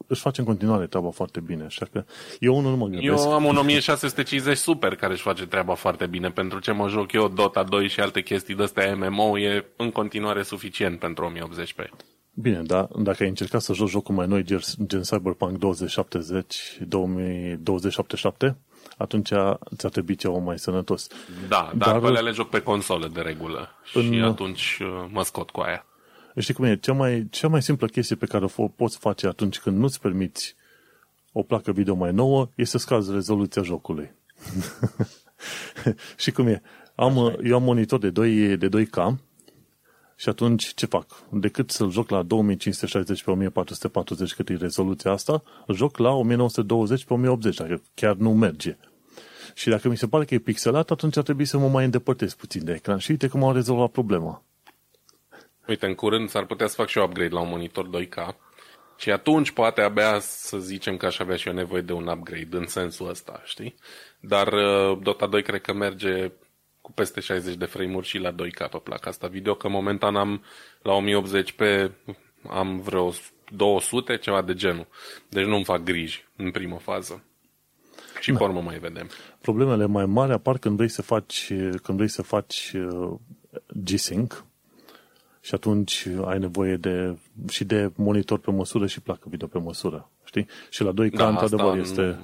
își face în continuare treaba foarte bine. Așa că eu unul nu mă gândesc. Eu am un 1650 Super care își face treaba foarte bine. Pentru ce mă joc eu Dota 2 și alte chestii de astea MMO e în continuare suficient pentru 1080 pe Bine, dar dacă ai încercat să joci jocul mai noi, gen Cyberpunk 2070, 2077, atunci ți-a trebuit ceva mai sănătos. Da, dar, dar le joc pe consolă de regulă în, și atunci uh, mă scot cu aia. Știi cum e? Cea mai, cea mai simplă chestie pe care o poți face atunci când nu-ți permiți o placă video mai nouă e să scazi rezoluția jocului. și cum e? Am, eu am monitor de 2, de 2K și atunci ce fac? Decât să-l joc la 2560 pe 1440 cât e rezoluția asta, îl joc la 1920 pe 1080, dacă chiar nu merge. Și dacă mi se pare că e pixelat, atunci ar trebui să mă mai îndepărtez puțin de ecran. Și uite cum am rezolvat problema. Uite, în curând s-ar putea să fac și eu upgrade la un monitor 2K și atunci poate abia să zicem că aș avea și eu nevoie de un upgrade în sensul ăsta, știi? Dar uh, Dota 2 cred că merge cu peste 60 de frame-uri și la 2K pe placa asta video, că momentan am la 1080 pe am vreo 200, ceva de genul. Deci nu-mi fac griji în primă fază. Și da. pe urmă mai vedem. Problemele mai mari apar când vrei să faci, când vrei să faci uh, G-Sync și atunci ai nevoie de, și de monitor pe măsură și placă video pe măsură. Știi? Și la 2K, da, într-adevăr, este...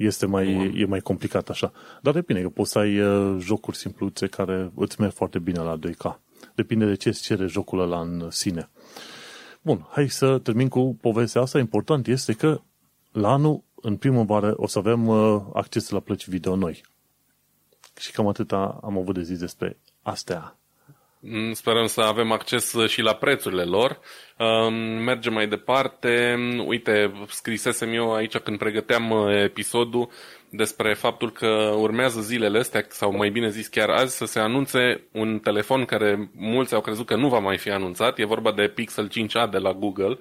Nu este mai, e mai complicat așa. Dar depinde, că poți să ai uh, jocuri simpluțe care îți merg foarte bine la 2K. Depinde de ce îți cere jocul ăla în sine. Bun, hai să termin cu povestea asta. Important este că la anul, în primăvară, o să avem uh, acces la plăci video noi. Și cam atâta am avut de zis despre astea. Mm, sperăm să avem acces și la prețurile lor. Um, mergem mai departe. Uite, scrisesem eu aici când pregăteam uh, episodul despre faptul că urmează zilele astea, sau mai bine zis chiar azi, să se anunțe un telefon care mulți au crezut că nu va mai fi anunțat. E vorba de Pixel 5a de la Google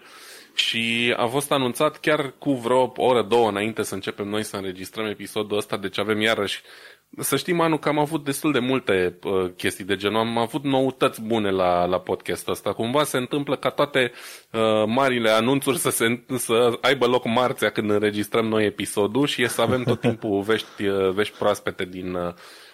și a fost anunțat chiar cu vreo o oră, două înainte să începem noi să înregistrăm episodul ăsta, deci avem iarăși să știm, Anu, că am avut destul de multe uh, chestii de genul. Am avut noutăți bune la, la podcastul ăsta. Cumva se întâmplă ca toate uh, marile anunțuri să, se, să aibă loc marțea când înregistrăm noi episodul și e să avem tot timpul vești, uh, vești proaspete din, uh,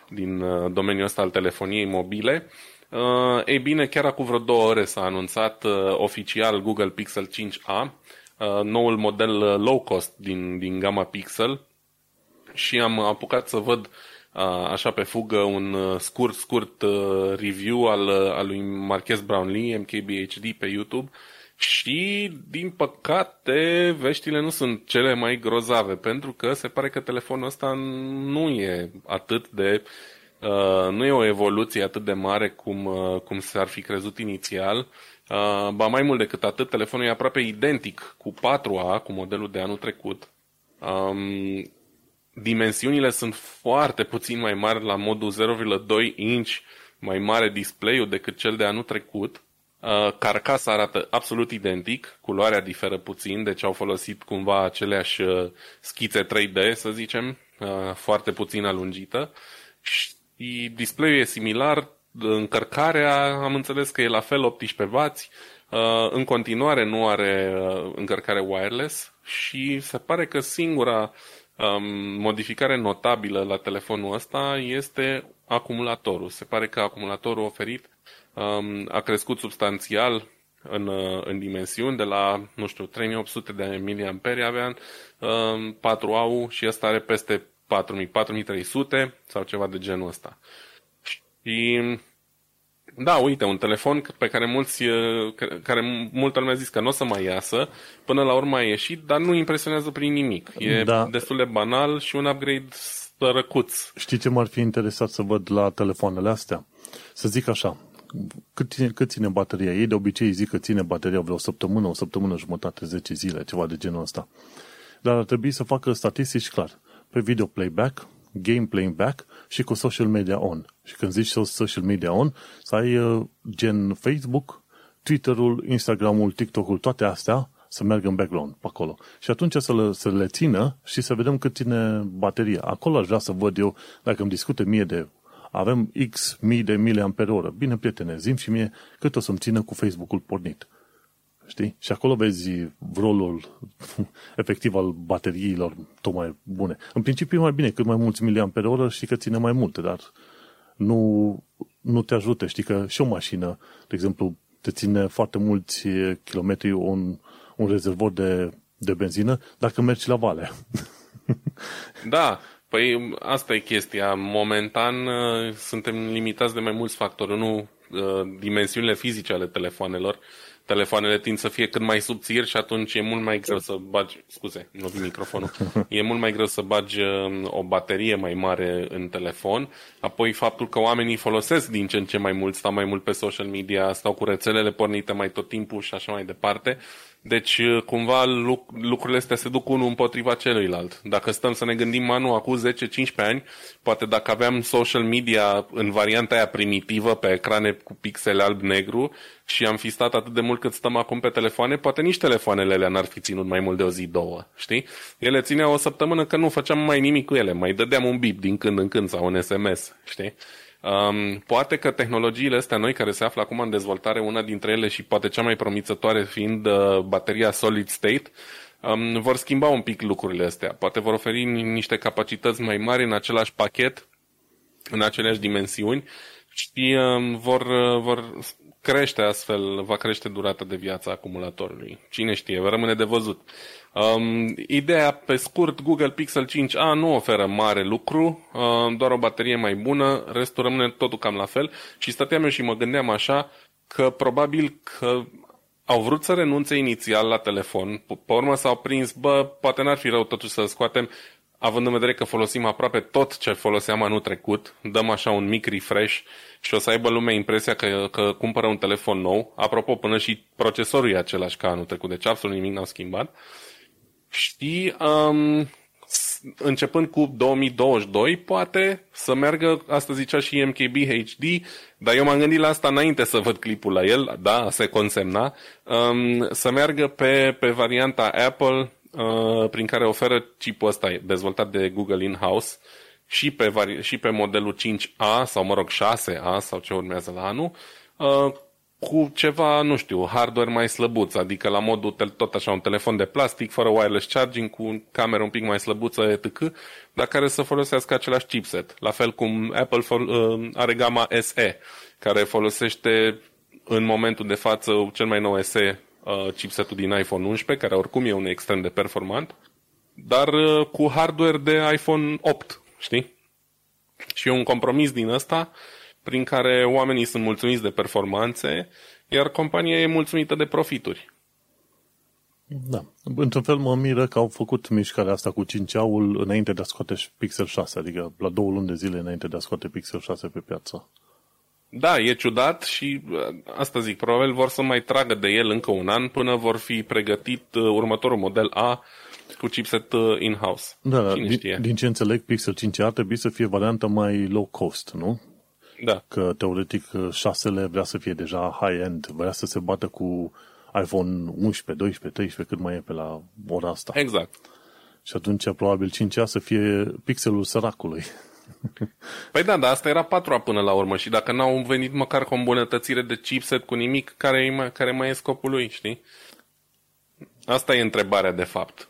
din uh, domeniul ăsta al telefoniei mobile. Uh, ei bine, chiar acum vreo două ore s-a anunțat uh, oficial Google Pixel 5a, uh, noul model uh, low cost din, din gama Pixel și am apucat să văd uh, așa pe fugă un uh, scurt, scurt uh, review al, uh, al lui Marquez Brownlee, MKBHD pe YouTube și, din păcate, veștile nu sunt cele mai grozave, pentru că se pare că telefonul ăsta nu e atât de Uh, nu e o evoluție atât de mare cum, uh, cum s-ar fi crezut inițial. Uh, ba mai mult decât atât, telefonul e aproape identic cu 4A, cu modelul de anul trecut. Um, dimensiunile sunt foarte puțin mai mari la modul 0,2 inch mai mare display-ul decât cel de anul trecut. Uh, carcasa arată absolut identic, culoarea diferă puțin, deci au folosit cumva aceleași uh, schițe 3D, să zicem, uh, foarte puțin alungită. Și display-ul e similar, încărcarea am înțeles că e la fel 18W, în continuare nu are încărcare wireless și se pare că singura um, modificare notabilă la telefonul ăsta este acumulatorul. Se pare că acumulatorul oferit um, a crescut substanțial în, uh, în dimensiuni, de la, nu știu, 3800 de mAh avea, um, 4 au și ăsta are peste 4000, 4300 sau ceva de genul ăsta. Și da, uite, un telefon pe care mulți, uh, care multă lume a zis că nu o să mai iasă, până la urmă a ieșit, dar nu impresionează prin nimic. E da. destul de banal și un upgrade sărăcuț. Știi ce m-ar fi interesat să văd la telefoanele astea? Să zic așa, cât ține, cât ține bateria? Ei de obicei zic că ține bateria vreo o săptămână, o săptămână jumătate, 10 zile, ceva de genul ăsta. Dar ar trebui să facă statistici clar. Pe video playback, game playing back și cu social media on. Și când zici social media on, să ai uh, gen Facebook, Twitter-ul, Instagram-ul, TikTok-ul, toate astea să meargă în background pe acolo. Și atunci să le, să le țină și să vedem cât ține bateria. Acolo aș vrea să văd eu, dacă îmi discute mie de avem X mii de miliampere oră. Bine, prietene, zim și mie cât o să-mi țină cu Facebook-ul pornit. Știi? Și acolo vezi rolul efectiv al bateriilor tot mai bune. În principiu e mai bine, cât mai mulți miliampere oră știi că ține mai multe, dar nu, nu te ajută. Știi că și o mașină, de exemplu, te ține foarte mulți kilometri un, un rezervor de, de benzină dacă mergi la vale. Da, Păi asta e chestia. Momentan uh, suntem limitați de mai mulți factori. Nu uh, dimensiunile fizice ale telefoanelor. Telefoanele tind să fie cât mai subțiri și atunci e mult mai greu să bagi, scuze, nu vin microfonul, e mult mai greu să bagi uh, o baterie mai mare în telefon. Apoi faptul că oamenii folosesc din ce în ce mai mult, stau mai mult pe social media, stau cu rețelele pornite mai tot timpul și așa mai departe. Deci, uh, cumva, lucrurile astea se duc unul împotriva celuilalt. Dacă stăm să ne gândim anul acum 10-15 ani, poate dacă aveam social media în varianta aia primitivă, pe ecrane cu pixele alb-negru, și am fi stat atât de mult cât stăm acum pe telefoane, poate nici telefoanele alea n-ar fi ținut mai mult de o zi, două, știi? Ele țineau o săptămână că nu făceam mai nimic cu ele, mai dădeam un bip din când în când sau un SMS, știi? Um, poate că tehnologiile astea noi care se află acum în dezvoltare, una dintre ele și poate cea mai promițătoare fiind uh, bateria solid state, um, vor schimba un pic lucrurile astea. Poate vor oferi niște capacități mai mari în același pachet, în aceleași dimensiuni și um, vor, uh, vor crește astfel, va crește durata de viață a acumulatorului. Cine știe, rămâne de văzut. Um, ideea, pe scurt, Google Pixel 5a nu oferă mare lucru, um, doar o baterie mai bună, restul rămâne totul cam la fel și stăteam eu și mă gândeam așa că probabil că au vrut să renunțe inițial la telefon, pe urmă s-au prins, bă, poate n-ar fi rău totuși să scoatem, având în vedere că folosim aproape tot ce foloseam anul trecut, dăm așa un mic refresh și o să aibă lumea impresia că, că cumpără un telefon nou. Apropo, până și procesorul e același ca anul trecut, deci absolut nimic n-au schimbat. Și um, începând cu 2022, poate să meargă, asta zicea și MKB HD, dar eu m-am gândit la asta înainte să văd clipul la el, da, se consemna, um, să meargă pe, pe varianta Apple, uh, prin care oferă chipul ăsta dezvoltat de Google in-house, și pe, vari- și pe modelul 5A sau, mă rog, 6A sau ce urmează la anul, uh, cu ceva, nu știu, hardware mai slăbuț, adică la modul tot așa un telefon de plastic, fără wireless charging, cu cameră un pic mai slăbuță, etc., dar care să folosească același chipset. La fel cum Apple uh, are gama SE, care folosește în momentul de față cel mai nou SE uh, chipsetul din iPhone 11, care oricum e un extrem de performant, dar cu hardware de iPhone 8, știi? Și e un compromis din ăsta prin care oamenii sunt mulțumiți de performanțe, iar compania e mulțumită de profituri. Da. Într-un fel mă miră că au făcut mișcarea asta cu 5-aul înainte de a scoate Pixel 6, adică la două luni de zile înainte de a scoate Pixel 6 pe piață. Da, e ciudat și uh, asta zic, probabil vor să mai tragă de el încă un an până vor fi pregătit uh, următorul model A cu chipset uh, in-house. Da, da din, știe? din ce înțeleg, Pixel 5 ar trebui să fie varianta mai low cost, nu? Da. Că teoretic 6-le vrea să fie deja high-end, vrea să se bată cu iPhone 11, 12, 13, cât mai e pe la ora asta. Exact. Și atunci probabil 5A să fie pixelul săracului. Păi da, dar asta era 4 până la urmă și dacă n-au venit măcar cu o îmbunătățire de chipset cu nimic, care, care mai e scopul lui, știi? Asta e întrebarea de fapt.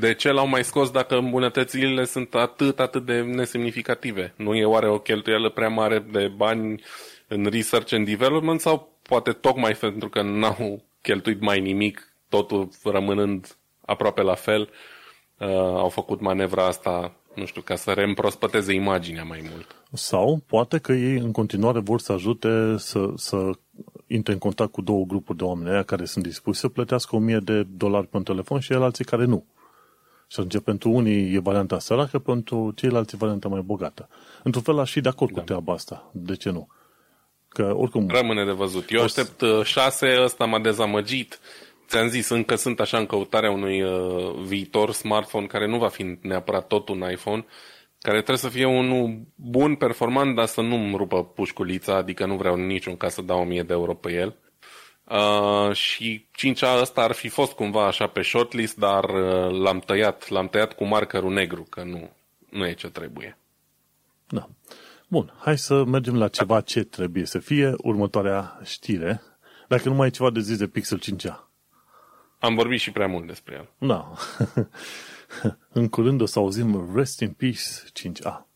De ce l-au mai scos dacă îmbunătățirile sunt atât, atât de nesemnificative? Nu e oare o cheltuială prea mare de bani în research and development sau poate tocmai pentru că n-au cheltuit mai nimic, totul rămânând aproape la fel, uh, au făcut manevra asta, nu știu, ca să reîmprospăteze imaginea mai mult. Sau poate că ei în continuare vor să ajute să, să intre în contact cu două grupuri de oameni aia care sunt dispuși să plătească 1000 de dolari pe un telefon și el alții care nu. Și atunci pentru unii e varianta săracă, pentru ceilalți e varianta mai bogată. Într-un fel aș fi de acord da. cu treaba asta. De ce nu? Că oricum... Rămâne de văzut. Eu aștept uh, șase, ăsta m-a dezamăgit. Ți-am zis, încă sunt așa în căutarea unui uh, viitor smartphone care nu va fi neapărat tot un iPhone, care trebuie să fie unul bun, performant, dar să nu-mi rupă pușculița, adică nu vreau niciun ca să dau 1000 de euro pe el. Uh, și 5A ăsta ar fi fost cumva așa pe shortlist, dar uh, l-am tăiat, l-am tăiat cu markerul negru, că nu, nu e ce trebuie. Da. Bun, hai să mergem la ceva ce trebuie să fie următoarea știre. Dacă nu mai e ceva de zis de Pixel 5A. Am vorbit și prea mult despre el. Da. în curând o să auzim Rest in Peace 5A.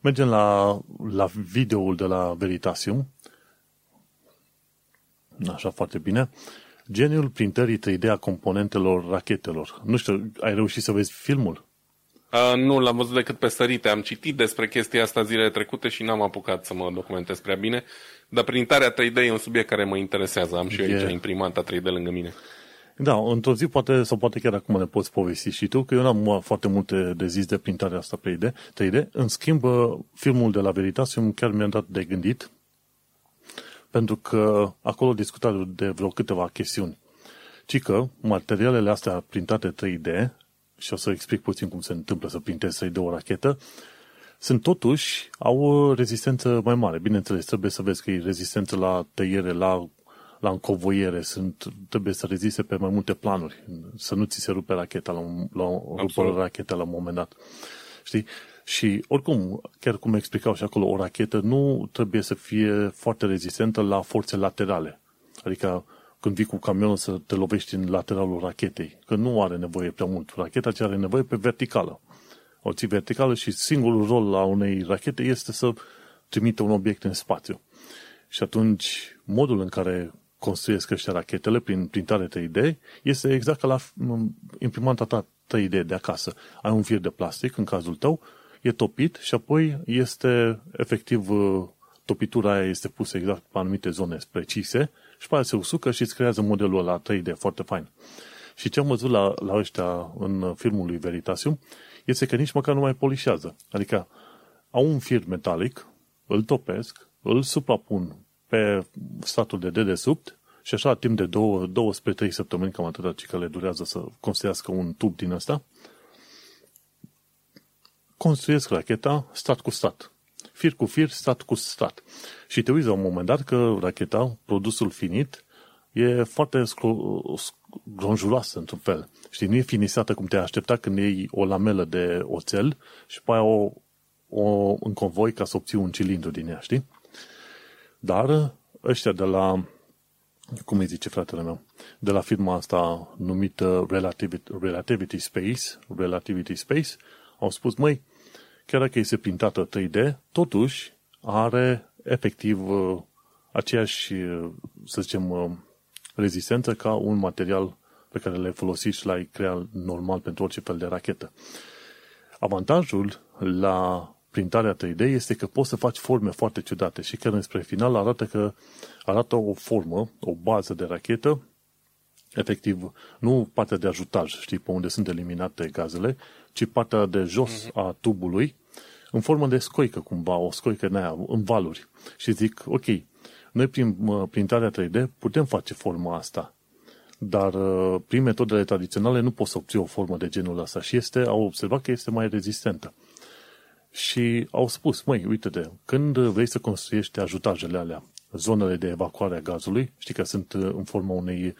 Mergem la, la videoul de la Veritasium. Așa foarte bine. Geniul printării 3D a componentelor rachetelor. Nu știu, ai reușit să vezi filmul? Uh, nu, l-am văzut decât pe sărite. Am citit despre chestia asta zilele trecute și n-am apucat să mă documentez prea bine. Dar printarea 3D e un subiect care mă interesează. Am și eu aici imprimanta 3D lângă mine. Da, într-o zi poate, sau poate chiar acum ne poți povesti și tu, că eu n-am foarte multe de zis de printarea asta 3D. 3D. În schimb, filmul de la Veritasium chiar mi-a dat de gândit, pentru că acolo discutat de vreo câteva chestiuni. Ci că materialele astea printate 3D, și o să explic puțin cum se întâmplă să printezi 3D o rachetă, sunt totuși, au o rezistență mai mare. Bineînțeles, trebuie să vezi că e rezistență la tăiere, la la încovoiere, sunt, trebuie să reziste pe mai multe planuri, să nu ți se rupe racheta la, un, la, rupă racheta la un moment dat. Știi? Și oricum, chiar cum explicau și acolo, o rachetă nu trebuie să fie foarte rezistentă la forțe laterale. Adică când vii cu camionul să te lovești în lateralul rachetei, că nu are nevoie prea mult racheta, ci are nevoie pe verticală. O ții verticală și singurul rol la unei rachete este să trimită un obiect în spațiu. Și atunci, modul în care construiesc ăștia rachetele prin printare 3D este exact ca la imprimanta ta 3D de acasă. Ai un fir de plastic, în cazul tău, e topit și apoi este efectiv uh, topitura aia este pusă exact pe anumite zone precise și pe aia se usucă și îți creează modelul la 3D foarte fain. Și ce am văzut la, la ăștia în filmul lui Veritasium este că nici măcar nu mai polișează. Adică au un fir metalic, îl topesc, îl suprapun pe statul de dedesubt și așa timp de două, două spre trei săptămâni, cam atâta ce că le durează să construiască un tub din ăsta, construiesc racheta stat cu stat. Fir cu fir, stat cu stat. Și te uiți la un moment dat că racheta, produsul finit, e foarte gronjuroasă într-un fel. Știi, nu e finisată cum te-ai aștepta când iei o lamelă de oțel și pe aia o, o în convoi ca să obții un cilindru din ea, știi? Dar ăștia de la, cum îi zice fratele meu, de la firma asta numită Relativity, Relativity Space, Relativity Space, au spus, măi, chiar dacă este printată 3D, totuși are efectiv uh, aceeași, uh, să zicem, uh, rezistență ca un material pe care le folosi și l-ai crea normal pentru orice fel de rachetă. Avantajul la printarea 3D este că poți să faci forme foarte ciudate și chiar spre final arată că arată o formă, o bază de rachetă, efectiv, nu partea de ajutaj, știi, pe unde sunt eliminate gazele, ci partea de jos uh-huh. a tubului, în formă de scoică cumva, o scoică în aia, în valuri. Și zic, ok, noi prin printarea 3D putem face forma asta, dar uh, prin metodele tradiționale nu poți să obții o formă de genul ăsta și este, au observat că este mai rezistentă și au spus, măi, uite-te, când vrei să construiești ajutajele alea, zonele de evacuare a gazului, știi că sunt uh, în forma unei...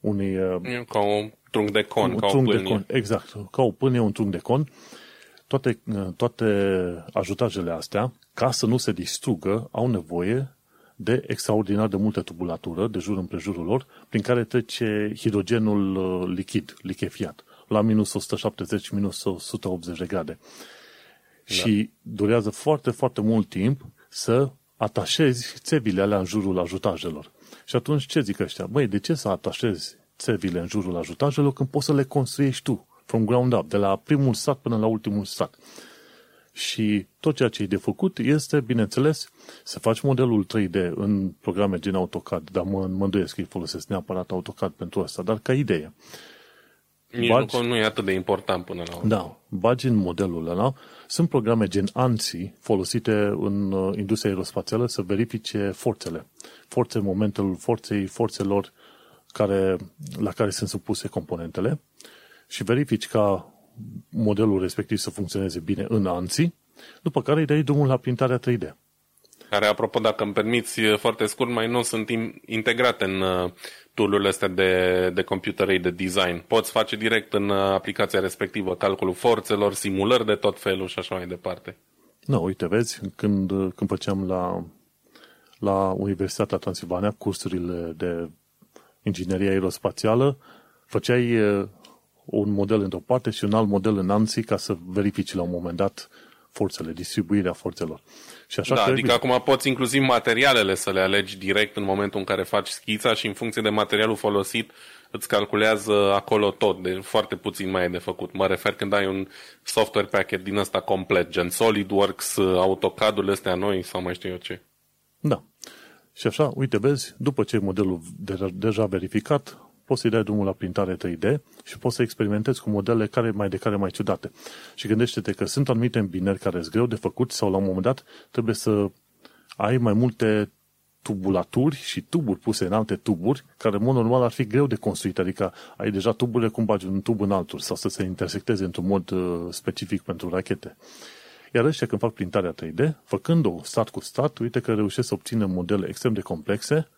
unei uh, ca un trunc de con, un ca trunc o De con, exact, ca o pânie, un trunc de con. Toate, uh, toate ajutajele astea, ca să nu se distrugă, au nevoie de extraordinar de multă tubulatură de jur împrejurul lor, prin care trece hidrogenul lichid, lichefiat la minus 170, minus 180 de grade. Da. Și durează foarte, foarte mult timp să atașezi țevile alea în jurul ajutajelor. Și atunci ce zic ăștia? Băi, de ce să atașezi țevile în jurul ajutajelor când poți să le construiești tu, from ground up, de la primul sat până la ultimul sat? Și tot ceea ce e de făcut este, bineînțeles, să faci modelul 3D în programe gen AutoCAD, dar mă, mă îndoiesc că îi folosesc neapărat AutoCAD pentru asta, dar ca idee. Nici bagi, nu, nu e atât de important până la urmă. Da, bagi în modelul ăla. Sunt programe gen ANSI folosite în uh, industria aerospațială să verifice forțele. Forțe, momentul forței, forțelor care, la care sunt supuse componentele și verifici ca modelul respectiv să funcționeze bine în ANSI, după care îi dai drumul la printarea 3D. Care, apropo, dacă îmi permiți foarte scurt, mai nu sunt integrate în uh, tool astea de, de computer de design. Poți face direct în uh, aplicația respectivă calculul forțelor, simulări de tot felul și așa mai departe. Nu, no, uite, vezi, când, când făceam la, la Universitatea Transilvania cursurile de inginerie aerospațială, făceai uh, un model într-o parte și un alt model în ANSI ca să verifici la un moment dat forțele, distribuirea forțelor. Și așa da, adică acum poți inclusiv materialele să le alegi direct în momentul în care faci schița și în funcție de materialul folosit îți calculează acolo tot, de foarte puțin mai e de făcut. Mă refer când ai un software packet din ăsta complet, gen SolidWorks, AutoCAD-ul astea noi sau mai știu eu ce. Da. Și așa, uite, vezi, după ce modelul deja verificat, poți să-i dai drumul la printare 3D și poți să experimentezi cu modele care mai de care mai ciudate. Și gândește-te că sunt anumite îmbinări care sunt greu de făcut sau la un moment dat trebuie să ai mai multe tubulaturi și tuburi puse în alte tuburi, care în mod normal ar fi greu de construit, adică ai deja tuburile cum bagi un tub în altul sau să se intersecteze într-un mod uh, specific pentru rachete. Iar ăștia când fac printarea 3D, făcând-o stat cu stat, uite că reușesc să obțină modele extrem de complexe,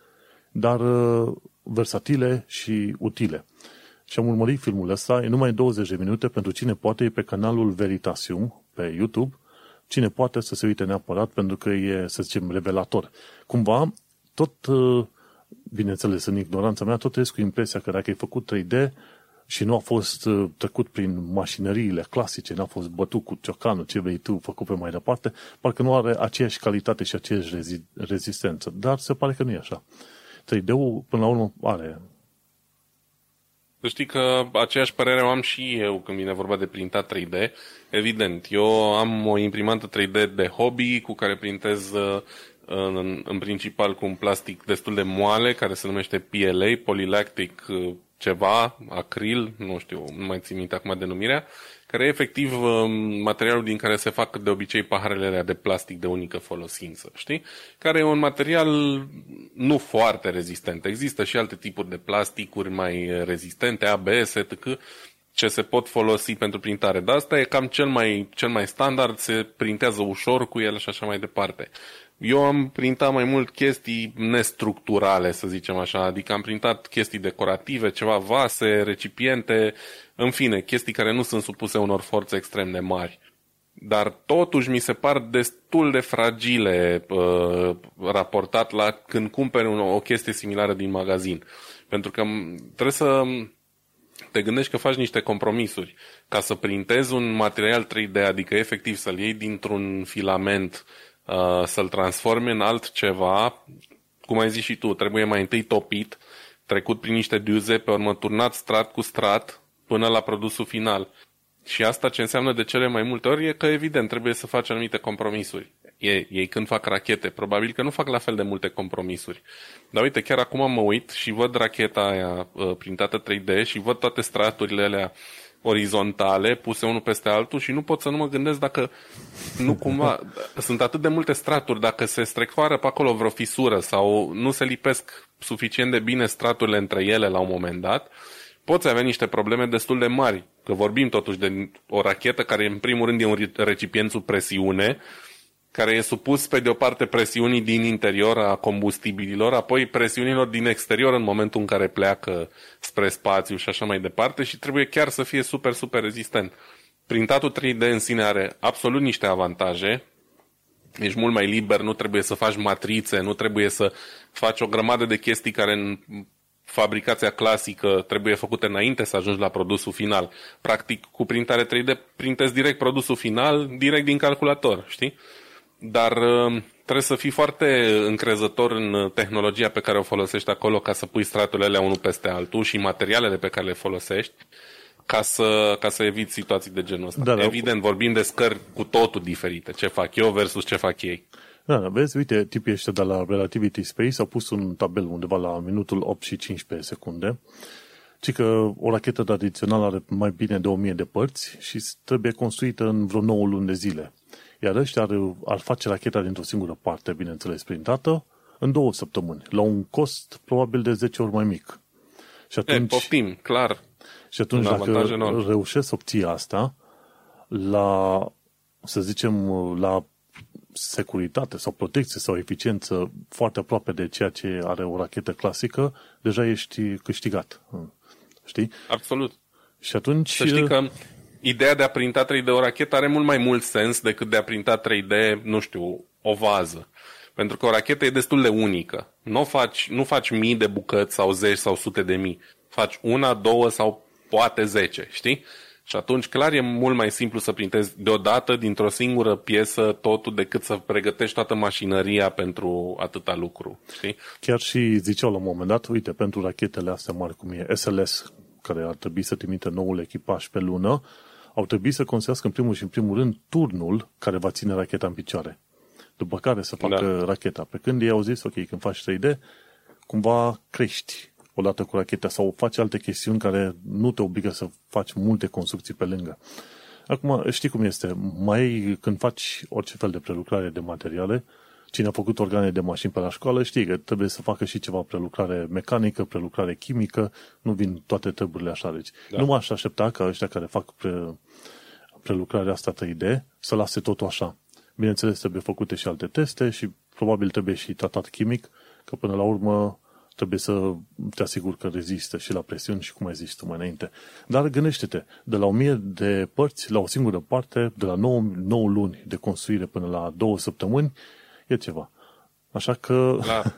dar uh, versatile și utile. Și am urmărit filmul ăsta, e numai 20 de minute pentru cine poate, e pe canalul Veritasium, pe YouTube, cine poate să se uite neapărat pentru că e, să zicem, revelator. Cumva, tot, uh, bineînțeles, în ignoranța mea, tot trăiesc cu impresia că dacă ai făcut 3D și nu a fost uh, trecut prin mașinăriile clasice, n-a fost bătut cu ciocanul, ce vrei tu, făcut pe mai departe, parcă nu are aceeași calitate și aceeași rezistență. Dar se pare că nu e așa. 3D-ul, până la urmă, are. Să știi că aceeași părere o am și eu când vine vorba de printat 3D. Evident, eu am o imprimantă 3D de hobby cu care printez uh, în, în principal cu un plastic destul de moale care se numește PLA, Polylactic uh, ceva, acril, nu știu, nu mai țin minte acum denumirea, care e efectiv um, materialul din care se fac de obicei paharele alea de plastic de unică folosință, știi? Care e un material nu foarte rezistent. Există și alte tipuri de plasticuri mai rezistente, ABS, etc., ce se pot folosi pentru printare. Dar asta e cam cel mai, cel mai standard, se printează ușor cu el și așa mai departe. Eu am printat mai mult chestii nestructurale, să zicem așa, adică am printat chestii decorative, ceva vase, recipiente, în fine, chestii care nu sunt supuse unor forțe extrem de mari. Dar totuși mi se par destul de fragile uh, raportat la când cumperi un, o chestie similară din magazin. Pentru că trebuie să te gândești că faci niște compromisuri. Ca să printezi un material 3D, adică efectiv să-l iei dintr-un filament, uh, să-l transformi în altceva, cum ai zis și tu, trebuie mai întâi topit, trecut prin niște duze, pe urmă turnat strat cu strat, până la produsul final. Și asta ce înseamnă de cele mai multe ori e că, evident, trebuie să faci anumite compromisuri. Ei, ei când fac rachete, probabil că nu fac la fel de multe compromisuri. Dar uite, chiar acum mă uit și văd racheta aia uh, printată 3D și văd toate straturile alea orizontale puse unul peste altul și nu pot să nu mă gândesc dacă nu cumva sunt atât de multe straturi, dacă se strecoară pe acolo vreo fisură sau nu se lipesc suficient de bine straturile între ele la un moment dat, poți avea niște probleme destul de mari. Că vorbim totuși de o rachetă care în primul rând e un recipient sub presiune, care e supus pe de o parte presiunii din interior a combustibililor, apoi presiunilor din exterior în momentul în care pleacă spre spațiu și așa mai departe și trebuie chiar să fie super, super rezistent. Printatul 3D în sine are absolut niște avantaje, ești mult mai liber, nu trebuie să faci matrițe, nu trebuie să faci o grămadă de chestii care în fabricația clasică trebuie făcută înainte să ajungi la produsul final. Practic, cu printare 3D printezi direct produsul final, direct din calculator, știi? Dar uh, trebuie să fii foarte încrezător în tehnologia pe care o folosești acolo ca să pui straturile unul peste altul și materialele pe care le folosești ca să, ca să eviți situații de genul ăsta. Da, da. Evident, vorbim de scări cu totul diferite. Ce fac eu versus ce fac ei. Da, da, vezi, uite, tipii ăștia de la Relativity Space au pus un tabel undeva la minutul 8 și 15 secunde, ci că o rachetă tradițională are mai bine de 1000 de părți și trebuie construită în vreo 9 luni de zile. Iar ăștia ar, ar face racheta dintr-o singură parte, bineînțeles, printată, în două săptămâni, la un cost probabil de 10 ori mai mic. Și atunci, e, poftim, clar. Și atunci, dacă enorm. reușesc să obții asta, la, să zicem, la securitate sau protecție sau eficiență foarte aproape de ceea ce are o rachetă clasică, deja ești câștigat. Știi? Absolut. Și atunci... Să știi că ideea de a printa 3D o rachetă are mult mai mult sens decât de a printa 3D, nu știu, o vază. Pentru că o rachetă e destul de unică. Nu faci, nu faci mii de bucăți sau zeci sau sute de mii. Faci una, două sau poate zece, știi? Și atunci, clar, e mult mai simplu să printezi deodată, dintr-o singură piesă, totul, decât să pregătești toată mașinăria pentru atâta lucru. Știi? Chiar și ziceau la un moment dat, uite, pentru rachetele astea mari, cum e SLS, care ar trebui să trimite noul echipaj pe lună, au trebuit să construiască în primul și în primul rând turnul care va ține racheta în picioare. După care să facă da. racheta. Pe când ei au zis, ok, când faci 3D, cumva crești odată cu racheta sau faci alte chestiuni care nu te obligă să faci multe construcții pe lângă. Acum, știi cum este, mai când faci orice fel de prelucrare de materiale, cine a făcut organe de mașini pe la școală știe că trebuie să facă și ceva prelucrare mecanică, prelucrare chimică, nu vin toate treburile așa. Deci da. nu m-aș aștepta ca ăștia care fac pre, prelucrarea asta 3D să lase totul așa. Bineînțeles, trebuie făcute și alte teste și probabil trebuie și tratat chimic, că până la urmă trebuie să te asiguri că rezistă și la presiuni și cum ai zis tu mai înainte. Dar gândește-te, de la 1000 de părți la o singură parte, de la 9, 9 luni de construire până la 2 săptămâni, e ceva. Așa că... La...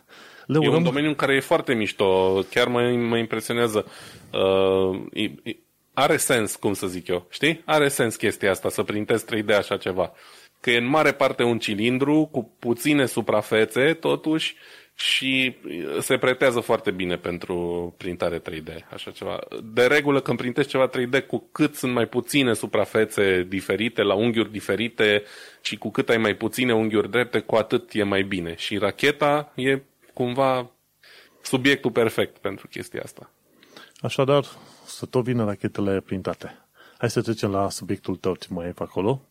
Le urăm... E un domeniu în care e foarte mișto, chiar mă, mă impresionează. Uh, e, are sens, cum să zic eu, știi? Are sens chestia asta, să printezi 3D așa ceva. Că e în mare parte un cilindru cu puține suprafețe, totuși, și se pretează foarte bine pentru printare 3D, așa ceva. De regulă, când printezi ceva 3D, cu cât sunt mai puține suprafețe diferite, la unghiuri diferite și cu cât ai mai puține unghiuri drepte, cu atât e mai bine. Și racheta e cumva subiectul perfect pentru chestia asta. Așadar, să tot vină rachetele printate. Hai să trecem la subiectul tău, ce mai e pe acolo.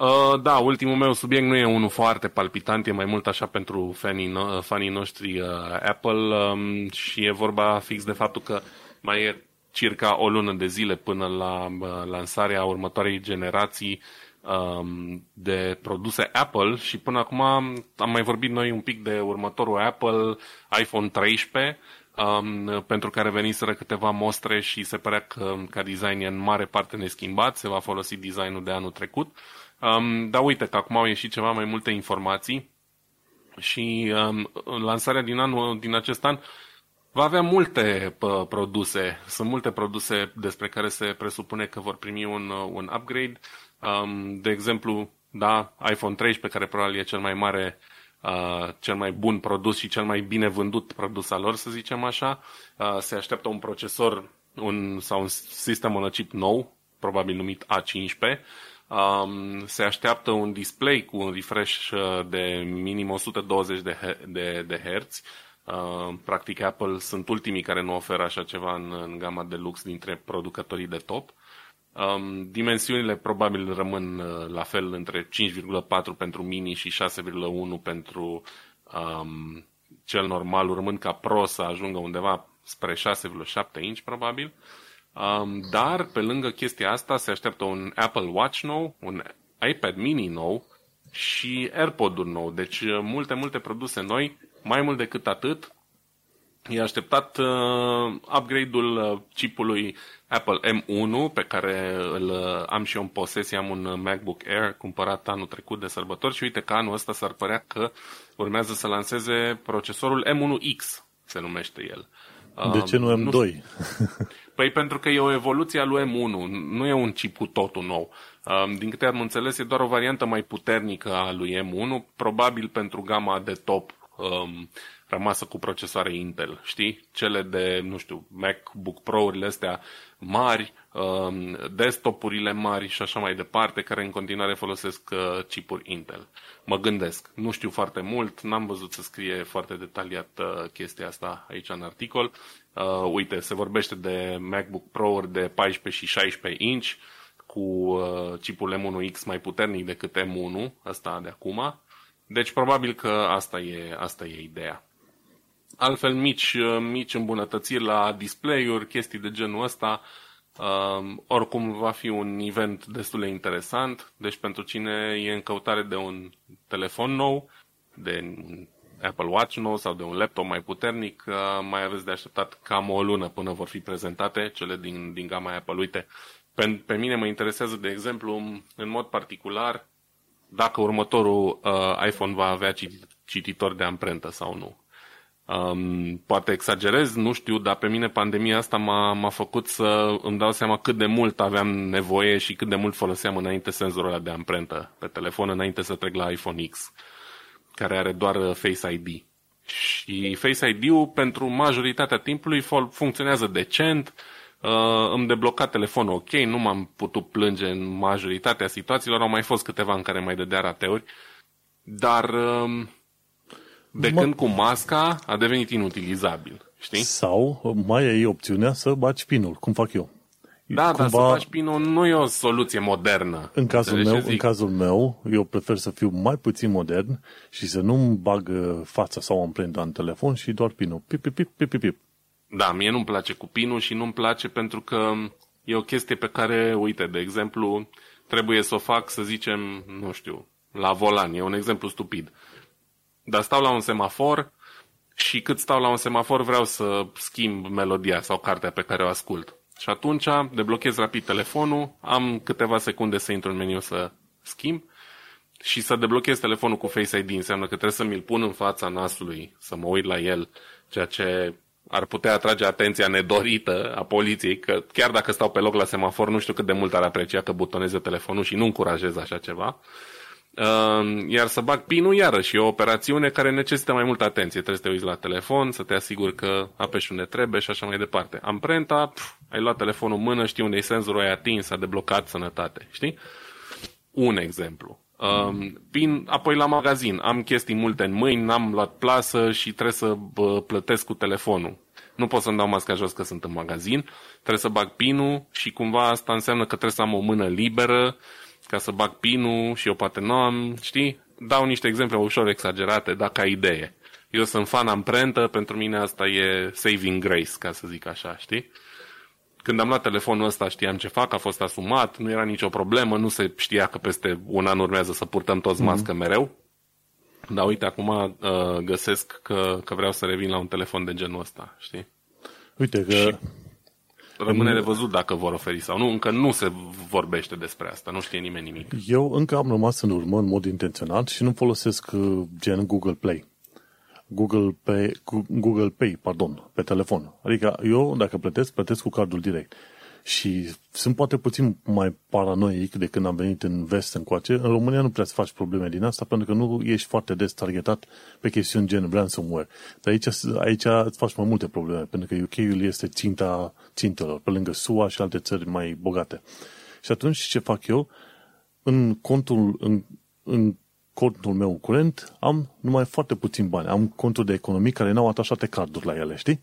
Uh, da, ultimul meu subiect nu e unul foarte palpitant, e mai mult așa pentru fanii, no- fanii noștri uh, Apple um, și e vorba fix de faptul că mai e circa o lună de zile până la uh, lansarea următoarei generații um, de produse Apple și până acum am mai vorbit noi un pic de următorul Apple, iPhone 13, um, pentru care veniseră câteva mostre și se părea că ca design e în mare parte neschimbat, se va folosi designul de anul trecut. Uh, Um, dar uite că acum au ieșit ceva mai multe informații și um, lansarea din, anul, din acest an va avea multe pă, produse. Sunt multe produse despre care se presupune că vor primi un, un upgrade. Um, de exemplu, da, iPhone 13, care probabil e cel mai mare, uh, cel mai bun produs și cel mai bine vândut produs al lor, să zicem așa. Uh, se așteaptă un procesor un, sau un sistem on chip nou, probabil numit A15, um, se așteaptă un display cu un refresh uh, de minim 120 de, de, de Hz. Uh, practic Apple sunt ultimii care nu oferă așa ceva în, în gama de lux dintre producătorii de top. Um, dimensiunile probabil rămân uh, la fel între 5,4 pentru mini și 6,1 pentru um, cel normal, urmând ca Pro să ajungă undeva spre 6,7 inch probabil. Um, dar, pe lângă chestia asta, se așteaptă un Apple Watch nou, un iPad mini nou și AirPod-uri nou. Deci, uh, multe, multe produse noi. Mai mult decât atât, e așteptat uh, upgrade-ul uh, chipului Apple M1, pe care îl uh, am și eu în posesie. Am un MacBook Air cumpărat anul trecut de sărbători și uite că anul ăsta s-ar părea că urmează să lanseze procesorul M1X se numește el. De ce nu M2? Nu, păi pentru că e o evoluție a lui M1, nu e un chip cu totul nou. Din câte am înțeles, e doar o variantă mai puternică a lui M1, probabil pentru gama de top um, rămasă cu procesoare Intel, știi? Cele de, nu știu, MacBook Pro-urile astea mari, um, desktopurile mari și așa mai departe, care în continuare folosesc uh, chipuri Intel. Mă gândesc, nu știu foarte mult, n-am văzut să scrie foarte detaliat uh, chestia asta aici în articol. Uh, uite, se vorbește de MacBook Pro-uri de 14 și 16 inch, cu uh, chipul M1X mai puternic decât M1, ăsta de acum. Deci probabil că asta e, asta e ideea. Altfel, mici, uh, mici îmbunătățiri la display-uri, chestii de genul ăsta, uh, oricum va fi un event destul de interesant. Deci pentru cine e în căutare de un telefon nou, de un Apple Watch nou sau de un laptop mai puternic, uh, mai aveți de așteptat cam o lună până vor fi prezentate cele din, din gama Apple. Uite, pe, pe mine mă interesează, de exemplu, în mod particular, dacă următorul uh, iPhone va avea cititor de amprentă sau nu. Um, poate exagerez, nu știu, dar pe mine pandemia asta m-a, m-a făcut să îmi dau seama cât de mult aveam nevoie și cât de mult foloseam înainte senzorul ăla de amprentă pe telefon, înainte să trec la iPhone X, care are doar uh, Face ID. Și Face ID-ul pentru majoritatea timpului funcționează decent, uh, îmi debloca telefonul ok, nu m-am putut plânge în majoritatea situațiilor, au mai fost câteva în care mai dădea rateuri, dar uh, de mă... când cu masca a devenit inutilizabil. Știi? Sau mai ai opțiunea să baci pinul, cum fac eu. Da, Cumva, dar să faci pinul nu e o soluție modernă. În cazul, meu, în cazul meu, eu prefer să fiu mai puțin modern și să nu-mi bag uh, fața sau amprenta în telefon și doar pinul. Pip, pip, pip, pip, pip. Da, mie nu-mi place cu pinul și nu-mi place pentru că e o chestie pe care, uite, de exemplu, trebuie să o fac, să zicem, nu știu, la volan. E un exemplu stupid. Dar stau la un semafor și cât stau la un semafor vreau să schimb melodia sau cartea pe care o ascult. Și atunci deblochez rapid telefonul, am câteva secunde să intru în meniu să schimb și să deblochez telefonul cu Face ID înseamnă că trebuie să mi-l pun în fața nasului, să mă uit la el, ceea ce ar putea atrage atenția nedorită a poliției, că chiar dacă stau pe loc la semafor, nu știu cât de mult ar aprecia că butoneze telefonul și nu încurajez așa ceva. Uh, iar să bag pinul, iarăși, e o operațiune care necesită mai multă atenție. Trebuie să te uiți la telefon, să te asiguri că apeși unde trebuie și așa mai departe. Amprenta, pf, ai luat telefonul în mână, știi unde e senzorul, ai atins, a deblocat sănătate, știi? Un exemplu. Um, pin, apoi la magazin, am chestii multe în mâini, n-am luat plasă și trebuie să bă, plătesc cu telefonul. Nu pot să-mi dau masca jos că sunt în magazin, trebuie să bag pinul și cumva asta înseamnă că trebuie să am o mână liberă ca să bag pinul și eu poate nu am, știi? Dau niște exemple ușor exagerate, dacă ai idee. Eu sunt fan amprentă, pentru mine asta e saving grace, ca să zic așa, știi? Când am luat telefonul ăsta știam ce fac, a fost asumat, nu era nicio problemă, nu se știa că peste un an urmează să purtăm toți mhm. mască mm-hmm. mereu. Dar uite, acum uh, găsesc că, că vreau să revin la un telefon de genul ăsta, știi? Uite că și Rămâne de văzut dacă vor oferi sau nu. Încă nu se vorbește despre asta, nu știe nimeni nimic. Eu încă am rămas în urmă în mod intenționat și nu folosesc uh, gen Google Play. Google Pay, Google Pay, pardon, pe telefon. Adică eu, dacă plătesc, plătesc cu cardul direct. Și sunt poate puțin mai paranoic de când am venit în vest încoace. În România nu prea să faci probleme din asta pentru că nu ești foarte des targetat pe chestiuni gen ransomware. Dar aici, aici îți faci mai multe probleme pentru că UK-ul este ținta țintelor, pe lângă SUA și alte țări mai bogate. Și atunci ce fac eu? În contul, în, în contul meu curent am numai foarte puțin bani. Am conturi de economii care n-au atașate carduri la ele, știi?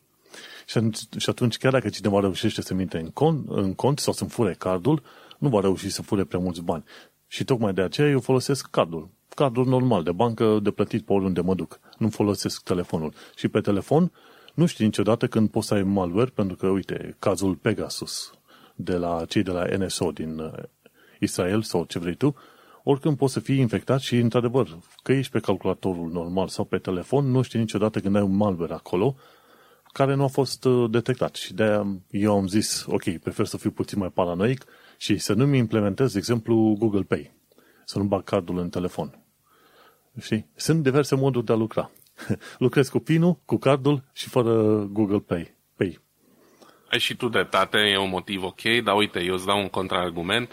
Și atunci, chiar dacă cineva reușește să minte în cont, în cont sau să-mi fure cardul, nu va reuși să fure prea mulți bani. Și tocmai de aceea eu folosesc cardul. Cardul normal, de bancă, de plătit pe oriunde mă duc. Nu folosesc telefonul. Și pe telefon nu știi niciodată când poți să ai malware, pentru că, uite, cazul Pegasus de la cei de la NSO din uh, Israel sau ce vrei tu, oricând poți să fii infectat și, într-adevăr, că ești pe calculatorul normal sau pe telefon, nu știi niciodată când ai un malware acolo care nu a fost uh, detectat. Și de-aia eu am zis, ok, prefer să fiu puțin mai paranoic și să nu-mi implementez, de exemplu, Google Pay. Să nu bag cardul în telefon. Și sunt diverse moduri de a lucra. Lucrezi cu pinul, cu cardul și fără Google Pay. Pay. Ai și tu dreptate, e un motiv ok, dar uite, eu îți dau un contraargument.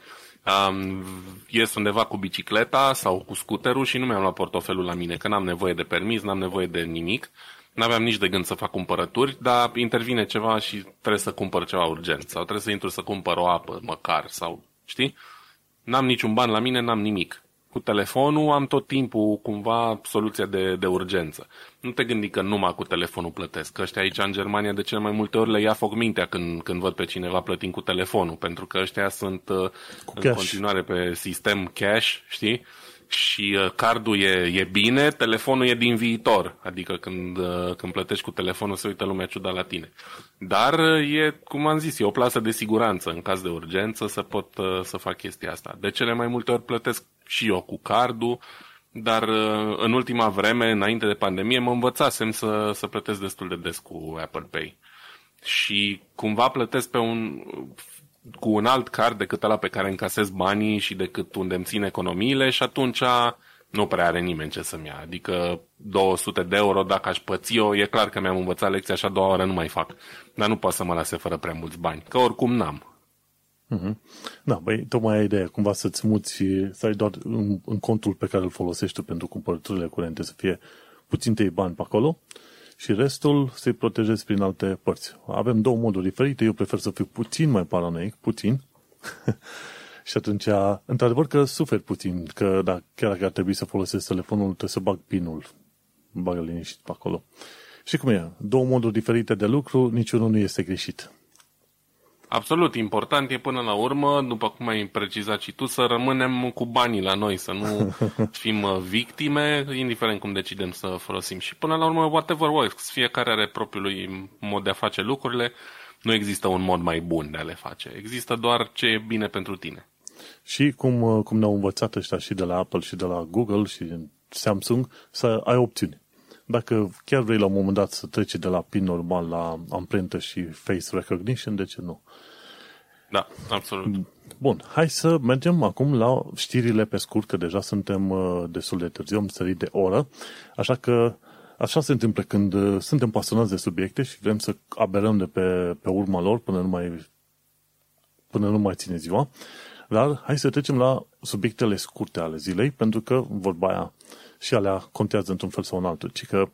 Um, ies undeva cu bicicleta sau cu scuterul și nu mi-am luat portofelul la mine, că n-am nevoie de permis, n-am nevoie de nimic. N-aveam nici de gând să fac cumpărături, dar intervine ceva și trebuie să cumpăr ceva urgent sau trebuie să intru să cumpăr o apă măcar sau, știi? N-am niciun ban la mine, n-am nimic. Cu telefonul am tot timpul cumva soluția de, de urgență. Nu te gândi că numai cu telefonul plătesc. Că ăștia aici în Germania de cele mai multe ori le ia foc mintea când, când văd pe cineva plătind cu telefonul, pentru că ăștia sunt uh, în cash. continuare pe sistem cash, știi? Și uh, cardul e, e bine, telefonul e din viitor. Adică când, uh, când plătești cu telefonul se uită lumea ciudat la tine. Dar uh, e, cum am zis, e o plasă de siguranță în caz de urgență să pot să fac chestia asta. De cele mai multe ori plătesc și eu cu cardul, dar în ultima vreme, înainte de pandemie, mă învățasem să, să plătesc destul de des cu Apple Pay. Și cumva plătesc pe un cu un alt card decât ăla pe care încasez banii și decât unde îmi țin economiile și atunci nu prea are nimeni ce să-mi ia. Adică 200 de euro, dacă aș păți eu, e clar că mi-am învățat lecția și a doua oră nu mai fac. Dar nu pot să mă lase fără prea mulți bani, că oricum n-am. Mm-hmm. Da, băi, tocmai ai ideea, cumva să-ți muți, să ai doar în, în contul pe care îl folosești tu pentru cumpărăturile curente să fie puțin tăi bani pe acolo și restul să-i protejezi prin alte părți. Avem două moduri diferite, eu prefer să fiu puțin mai paranoic, puțin, și atunci, într-adevăr că suferi puțin, că da, chiar dacă ar trebui să folosesc telefonul, trebuie să bag pinul, bagă liniștit pe acolo. Și cum e? Două moduri diferite de lucru, niciunul nu este greșit. Absolut, important e până la urmă, după cum ai precizat și tu, să rămânem cu banii la noi, să nu fim uh, victime, indiferent cum decidem să folosim. Și până la urmă, whatever works, fiecare are propriul mod de a face lucrurile, nu există un mod mai bun de a le face, există doar ce e bine pentru tine. Și cum, uh, cum ne-au învățat ăștia și de la Apple și de la Google și Samsung, să ai opțiuni. Dacă chiar vrei la un moment dat să treci de la PIN normal la amprentă și face recognition, de ce nu? Da, absolut. Bun, hai să mergem acum la știrile pe scurt, că deja suntem uh, destul de târziu, am sărit de oră, așa că așa se întâmplă când uh, suntem pasionați de subiecte și vrem să aberăm de pe, pe urma lor până nu mai, până nu mai ține ziua. Dar hai să trecem la subiectele scurte ale zilei, pentru că vorba aia și alea contează într-un fel sau în altul, ci că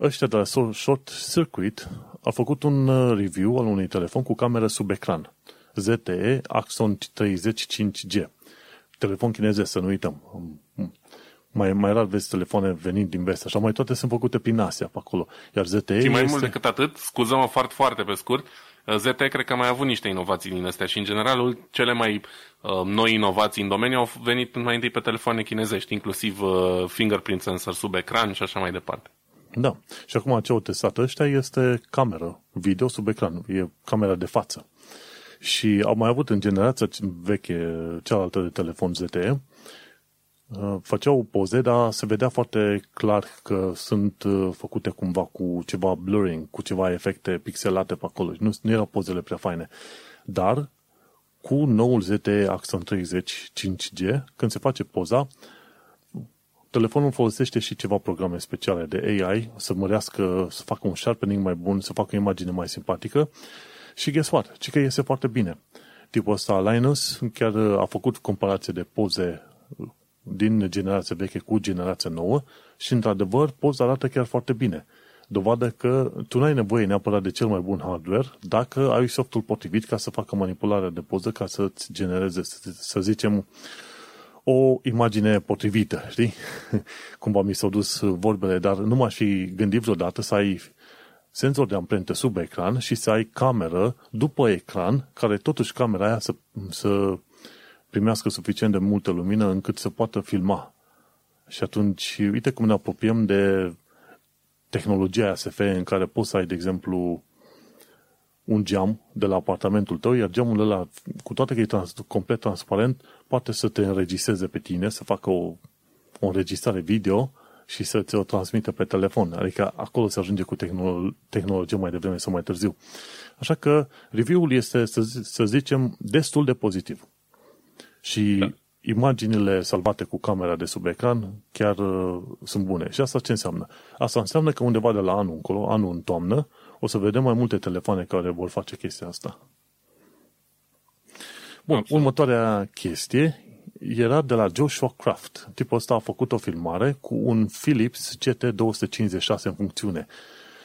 ăștia de la Short Circuit au făcut un uh, review al unui telefon cu cameră sub ecran. ZTE Axon 35G. Telefon chinezesc, să nu uităm. Mai, mai rar vezi telefoane venind din vest, așa mai toate sunt făcute prin Asia pe acolo. Iar ZTE Și mai este... mult decât atât, scuză-mă foarte, foarte pe scurt, ZTE cred că a mai avut niște inovații din astea și în general cele mai uh, noi inovații în domeniu au venit mai întâi pe telefoane chinezești, inclusiv uh, fingerprint sensor sub ecran și așa mai departe. Da. Și acum ce au testat ăștia este cameră video sub ecran, e camera de față. Și au mai avut în generația veche cealaltă de telefon ZTE, uh, făceau poze, dar se vedea foarte clar că sunt uh, făcute cumva cu ceva blurring, cu ceva efecte pixelate pe acolo. Nu, nu erau pozele prea faine. Dar cu noul ZTE Axon 30 5G, când se face poza, telefonul folosește și ceva programe speciale de AI să mărească, să facă un sharpening mai bun, să facă o imagine mai simpatică și guess what? Ci că iese foarte bine. Tipul ăsta, Linus, chiar a făcut comparație de poze din generația veche cu generația nouă și, într-adevăr, poza arată chiar foarte bine. Dovadă că tu nu ai nevoie neapărat de cel mai bun hardware dacă ai softul potrivit ca să facă manipularea de poză, ca să-ți genereze, să zicem, o imagine potrivită, știi? Cumva mi s-au dus vorbele, dar nu m-aș fi gândit vreodată să ai senzor de amprentă sub ecran și să ai cameră după ecran, care totuși camera aia să, să primească suficient de multă lumină încât să poată filma. Și atunci, uite cum ne apropiem de tehnologia SF în care poți să ai, de exemplu, un geam de la apartamentul tău, iar geamul ăla, cu toate că e trans- complet transparent, poate să te înregistreze pe tine, să facă o, o înregistrare video și să ți-o transmită pe telefon. Adică acolo se ajunge cu tehnolo- tehnologie mai devreme sau mai târziu. Așa că review-ul este, să, să zicem, destul de pozitiv. Și da. imaginile salvate cu camera de sub ecran chiar uh, sunt bune. Și asta ce înseamnă? Asta înseamnă că undeva de la anul încolo, anul în toamnă, o să vedem mai multe telefoane care vor face chestia asta. Bun, Absolut. următoarea chestie era de la Joshua Craft. Tipul ăsta a făcut o filmare cu un Philips GT256 în funcțiune.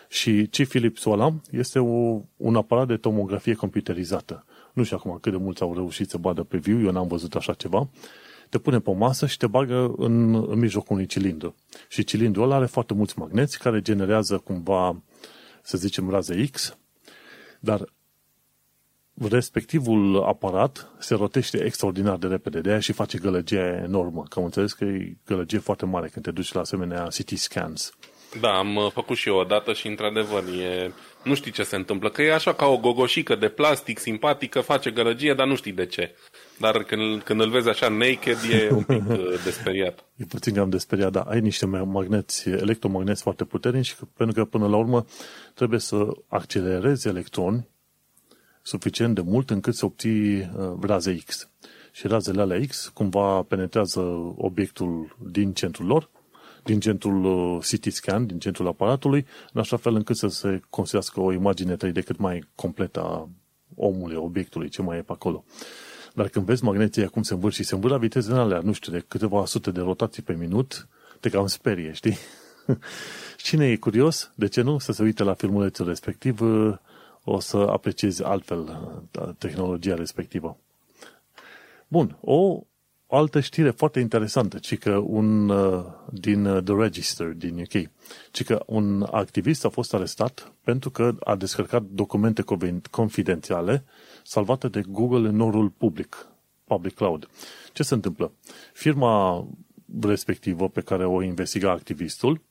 Și ce Philips ăla este o, un aparat de tomografie computerizată. Nu știu acum cât de mulți au reușit să badă pe viu, eu n-am văzut așa ceva. Te pune pe o masă și te bagă în, în mijlocul unui cilindru. Și cilindrul ăla are foarte mulți magneți care generează cumva, să zicem, raze X, dar respectivul aparat se rotește extraordinar de repede, de aia și face gălăgie enormă. Că am înțeles că e gălăgie foarte mare când te duci la asemenea CT scans. Da, am uh, făcut și eu o dată și într-adevăr e... Nu știi ce se întâmplă, că e așa ca o gogoșică de plastic simpatică, face gălăgie, dar nu știi de ce. Dar când, când îl vezi așa naked, e un pic uh, desperiat. E puțin cam desperiat, dar ai niște magneți, electromagneți foarte puternici, pentru că până la urmă trebuie să accelerezi electroni suficient de mult încât să obții uh, raze X. Și razele alea X cumva penetrează obiectul din centrul lor, din centrul uh, CT scan, din centrul aparatului, în așa fel încât să se construiască o imagine 3D cât mai completă a omului, obiectului, ce mai e pe acolo. Dar când vezi magneții acum se învârt și se învârt la viteze în alea, nu știu, de câteva sute de rotații pe minut, te cam sperie, știi? Cine e curios, de ce nu, să se uite la filmulețul respectiv, uh, o să apreciezi altfel uh, tehnologia respectivă. Bun, o altă știre foarte interesantă, ci că un uh, din uh, The Register din UK, ci că un activist a fost arestat pentru că a descărcat documente confidențiale salvate de Google în norul public, public cloud. Ce se întâmplă? Firma respectivă pe care o investiga activistul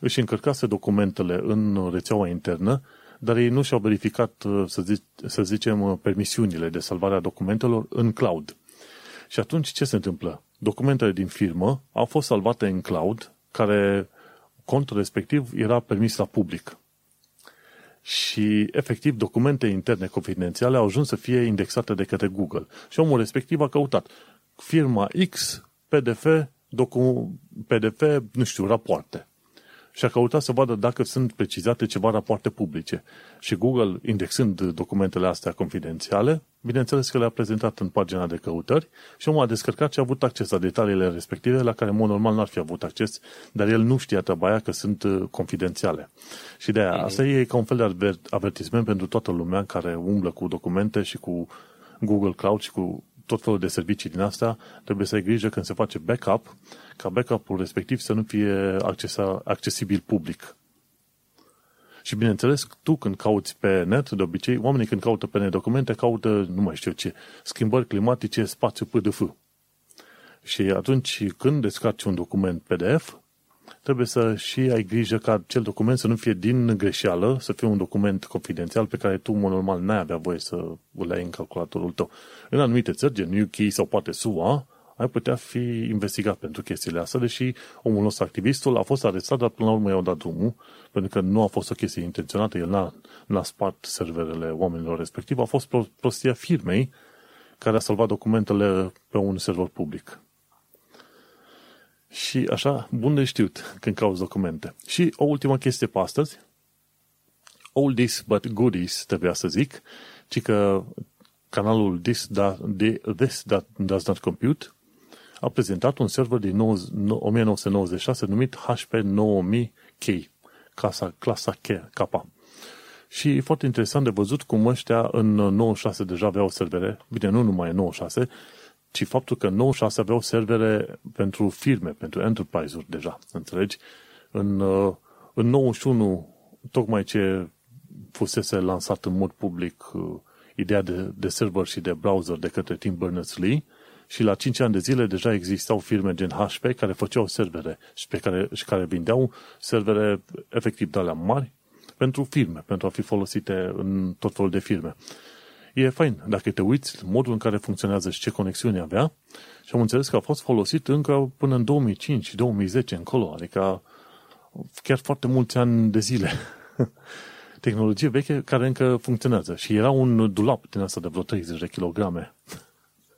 își încărcase documentele în rețeaua internă dar ei nu și-au verificat, uh, să, zic, să zicem, uh, permisiunile de salvare a documentelor în cloud. Și atunci ce se întâmplă? Documentele din firmă au fost salvate în cloud, care contul respectiv era permis la public. Și, efectiv, documente interne confidențiale au ajuns să fie indexate de către Google. Și omul respectiv a căutat firma X, PDF, docu- PDF, nu știu, rapoarte și a căutat să vadă dacă sunt precizate ceva rapoarte publice. Și Google, indexând documentele astea confidențiale, bineînțeles că le-a prezentat în pagina de căutări și omul a descărcat și a avut acces la detaliile respective la care, în mod normal, n-ar fi avut acces, dar el nu știa treaba aia că sunt uh, confidențiale. Și de aia, mm-hmm. asta e ca un fel de avertisment pentru toată lumea care umblă cu documente și cu Google Cloud și cu tot felul de servicii din asta, trebuie să ai grijă când se face backup, ca backup-ul respectiv să nu fie accesa, accesibil public. Și bineînțeles, tu când cauți pe net, de obicei, oamenii când caută pe net documente, caută, nu mai știu ce, schimbări climatice, spațiu PDF. Și atunci când descarci un document PDF, trebuie să și ai grijă ca acel document să nu fie din greșeală, să fie un document confidențial pe care tu, în normal, n-ai avea voie să îl ai în calculatorul tău. În anumite țări, gen UK sau poate SUA, ai putea fi investigat pentru chestiile astea, deși omul nostru, activistul, a fost arestat, dar până la urmă i-au dat drumul, pentru că nu a fost o chestie intenționată, el n-a, n-a spart serverele oamenilor respectiv, a fost prostia firmei care a salvat documentele pe un server public. Și așa, bun de știut când cauți documente. Și o ultimă chestie pe astăzi, oldies but goodies, trebuia să zic, ci că canalul This, da, This That Does Not Compute a prezentat un server din 1996 numit HP9000K, casa, clasa K, K. Și e foarte interesant de văzut cum ăștia în 96 deja aveau servere, bine, nu numai în 96, ci faptul că 96 aveau servere pentru firme, pentru enterprise-uri deja, înțelegi? În, uh, în 91, tocmai ce fusese lansat în mod public uh, ideea de, de server și de browser de către Tim Berners-Lee și la 5 ani de zile deja existau firme gen HP care făceau servere și, pe care, și care vindeau servere efectiv de alea mari pentru firme, pentru a fi folosite în tot felul de firme. E fain, dacă te uiți modul în care funcționează și ce conexiune avea și am înțeles că a fost folosit încă până în 2005-2010 încolo, adică chiar foarte mulți ani de zile. Tehnologie veche care încă funcționează și era un dulap din asta de vreo 30 de kilograme.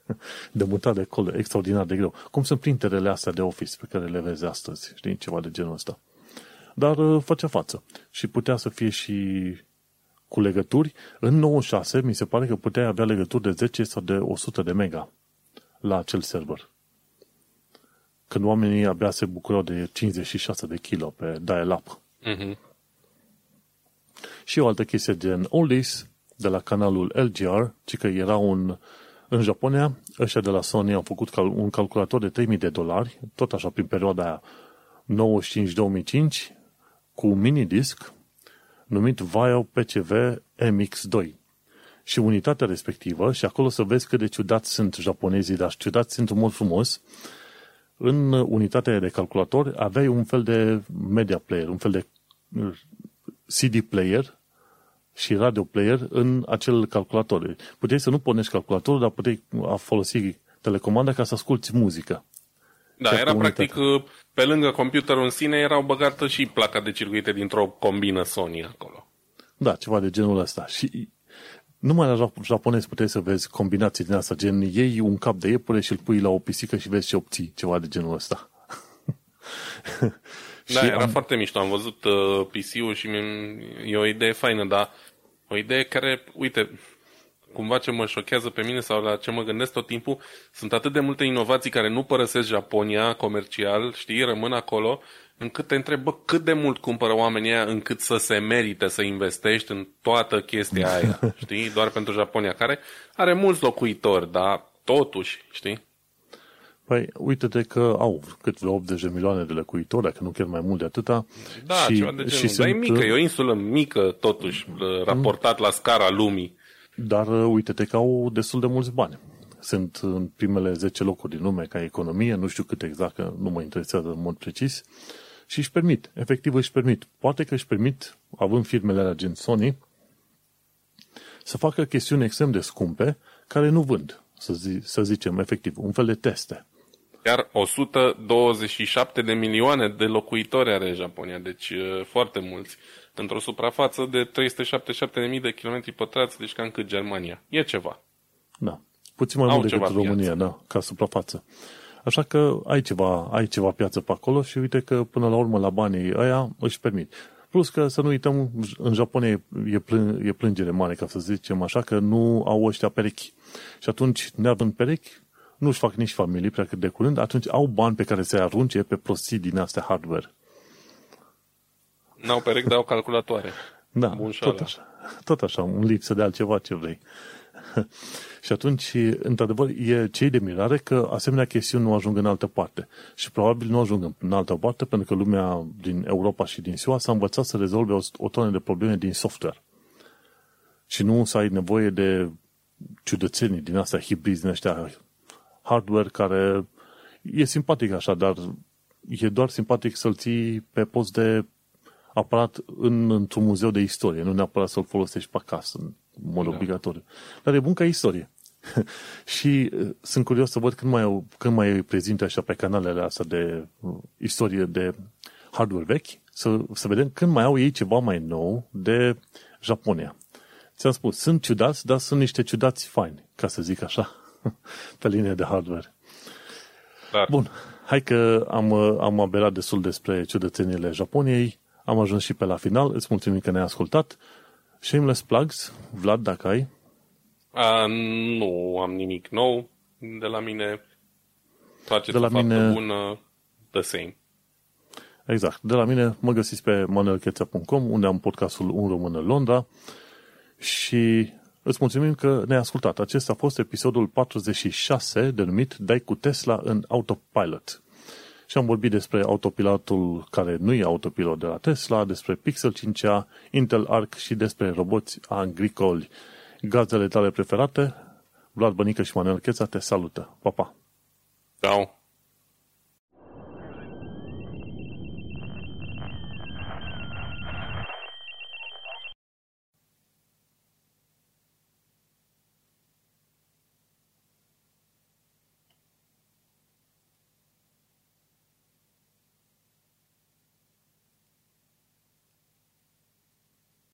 de mutare acolo, extraordinar de greu. Cum sunt printerele astea de Office pe care le vezi astăzi, știi, ceva de genul ăsta. Dar uh, făcea față. Și putea să fie și cu legături. În 96 mi se pare că puteai avea legături de 10 sau de 100 de mega la acel server. Când oamenii abia se bucurau de 56 de kilo pe dial-up. Mhm. Și o altă chestie gen Oldies, de la canalul LGR, ci că era un... În Japonia, ăștia de la Sony au făcut cal- un calculator de 3000 de dolari, tot așa prin perioada aia 95-2005, cu un mini-disc numit Vaio PCV MX2. Și unitatea respectivă, și acolo să vezi cât de ciudați sunt japonezii, dar ciudați sunt în mod frumos, în unitatea de calculator aveai un fel de media player, un fel de CD player și radio player în acel calculator. Puteai să nu pornești calculatorul, dar puteai folosi telecomanda ca să asculti muzică. Da, Chiar era cu practic, pe lângă computerul în sine, erau băgată și placa de circuite dintr-o combină Sony acolo. Da, ceva de genul ăsta. Și numai la japonez puteai să vezi combinații din asta, gen iei un cap de iepure și îl pui la o pisică și vezi ce obții, ceva de genul ăsta. Da, Și era am- foarte mișto. Am văzut uh, PC-ul și mi- e o idee faină, dar o idee care, uite, cumva ce mă șochează pe mine sau la ce mă gândesc tot timpul, sunt atât de multe inovații care nu părăsesc Japonia comercial, știi, rămân acolo, încât te întreb, bă, cât de mult cumpără oamenii aia încât să se merite să investești în toată chestia aia, știi, doar pentru Japonia, care are mulți locuitori, dar totuși, știi? Păi, uite-te că au cât vreo 80 de milioane de locuitori, dacă nu chiar mai mult de atâta. Da, și, ceva de genul. și Dar e sunt, mică, e o insulă mică, totuși, raportat la scara lumii. Dar uh, uite-te că au destul de mulți bani. Sunt în primele 10 locuri din lume ca economie, nu știu cât exact, că nu mă interesează în mod precis, și își permit, efectiv își permit. Poate că își permit, având firmele alea gen Sony, să facă chestiuni extrem de scumpe care nu vând, să, zi, să zicem, efectiv, un fel de teste. Iar 127 de milioane de locuitori are Japonia, deci uh, foarte mulți. Într-o suprafață de 377.000 de kilometri pătrați, deci cam cât Germania. E ceva. Da. Puțin mai Au mult decât ceva România, da, ca suprafață. Așa că ai ceva, ai ceva piață pe acolo și uite că până la urmă la banii ăia își permit. Plus că să nu uităm, în Japonia e, e, plân, e plângere mare, ca să zicem așa, că nu au ăștia perechi. Și atunci, neavând perechi, nu își fac nici familii prea cât de curând, atunci au bani pe care să-i arunce pe prostii din astea hardware. N-au perechi, dar au calculatoare. Da, Bun și tot ala. așa. Tot așa, un lipsă de altceva ce vrei. și atunci, într-adevăr, e cei de mirare că asemenea chestiuni nu ajung în altă parte. Și probabil nu ajung în altă parte pentru că lumea din Europa și din SUA s-a învățat să rezolve o, o tonă de probleme din software. Și nu să ai nevoie de ciudățenii din astea, hibrizi din ăștia, hardware care e simpatic așa, dar e doar simpatic să-l ții pe post de aparat în, într-un muzeu de istorie, nu neapărat să-l folosești pe acasă, în mod da. obligatoriu. Dar e bun ca istorie. și uh, sunt curios să văd când mai, au- când mai prezintă așa pe canalele astea de uh, istorie de hardware vechi, să, să vedem când mai au ei ceva mai nou de Japonia. Ți-am spus, sunt ciudați, dar sunt niște ciudați faini, ca să zic așa, pe linie de hardware. Dar Bun, hai că am, uh, am aberat destul despre ciudățenile Japoniei, am ajuns și pe la final, îți mulțumim că ne-ai ascultat. Shameless plugs, Vlad, dacă ai. a, nu am nimic nou de la mine. Faceți De la o faptă mine- bună, the same. Exact. De la mine mă găsiți pe manuelcheța.com, unde am podcastul Un Român în Londra și îți mulțumim că ne-ai ascultat. Acesta a fost episodul 46, denumit Dai cu Tesla în Autopilot. Și am vorbit despre autopilotul care nu e autopilot de la Tesla, despre Pixel 5a, Intel Arc și despre roboți agricoli. Gazele tale preferate, Vlad Bănică și Manuel Cheța te salută. Pa, pa! Ciao.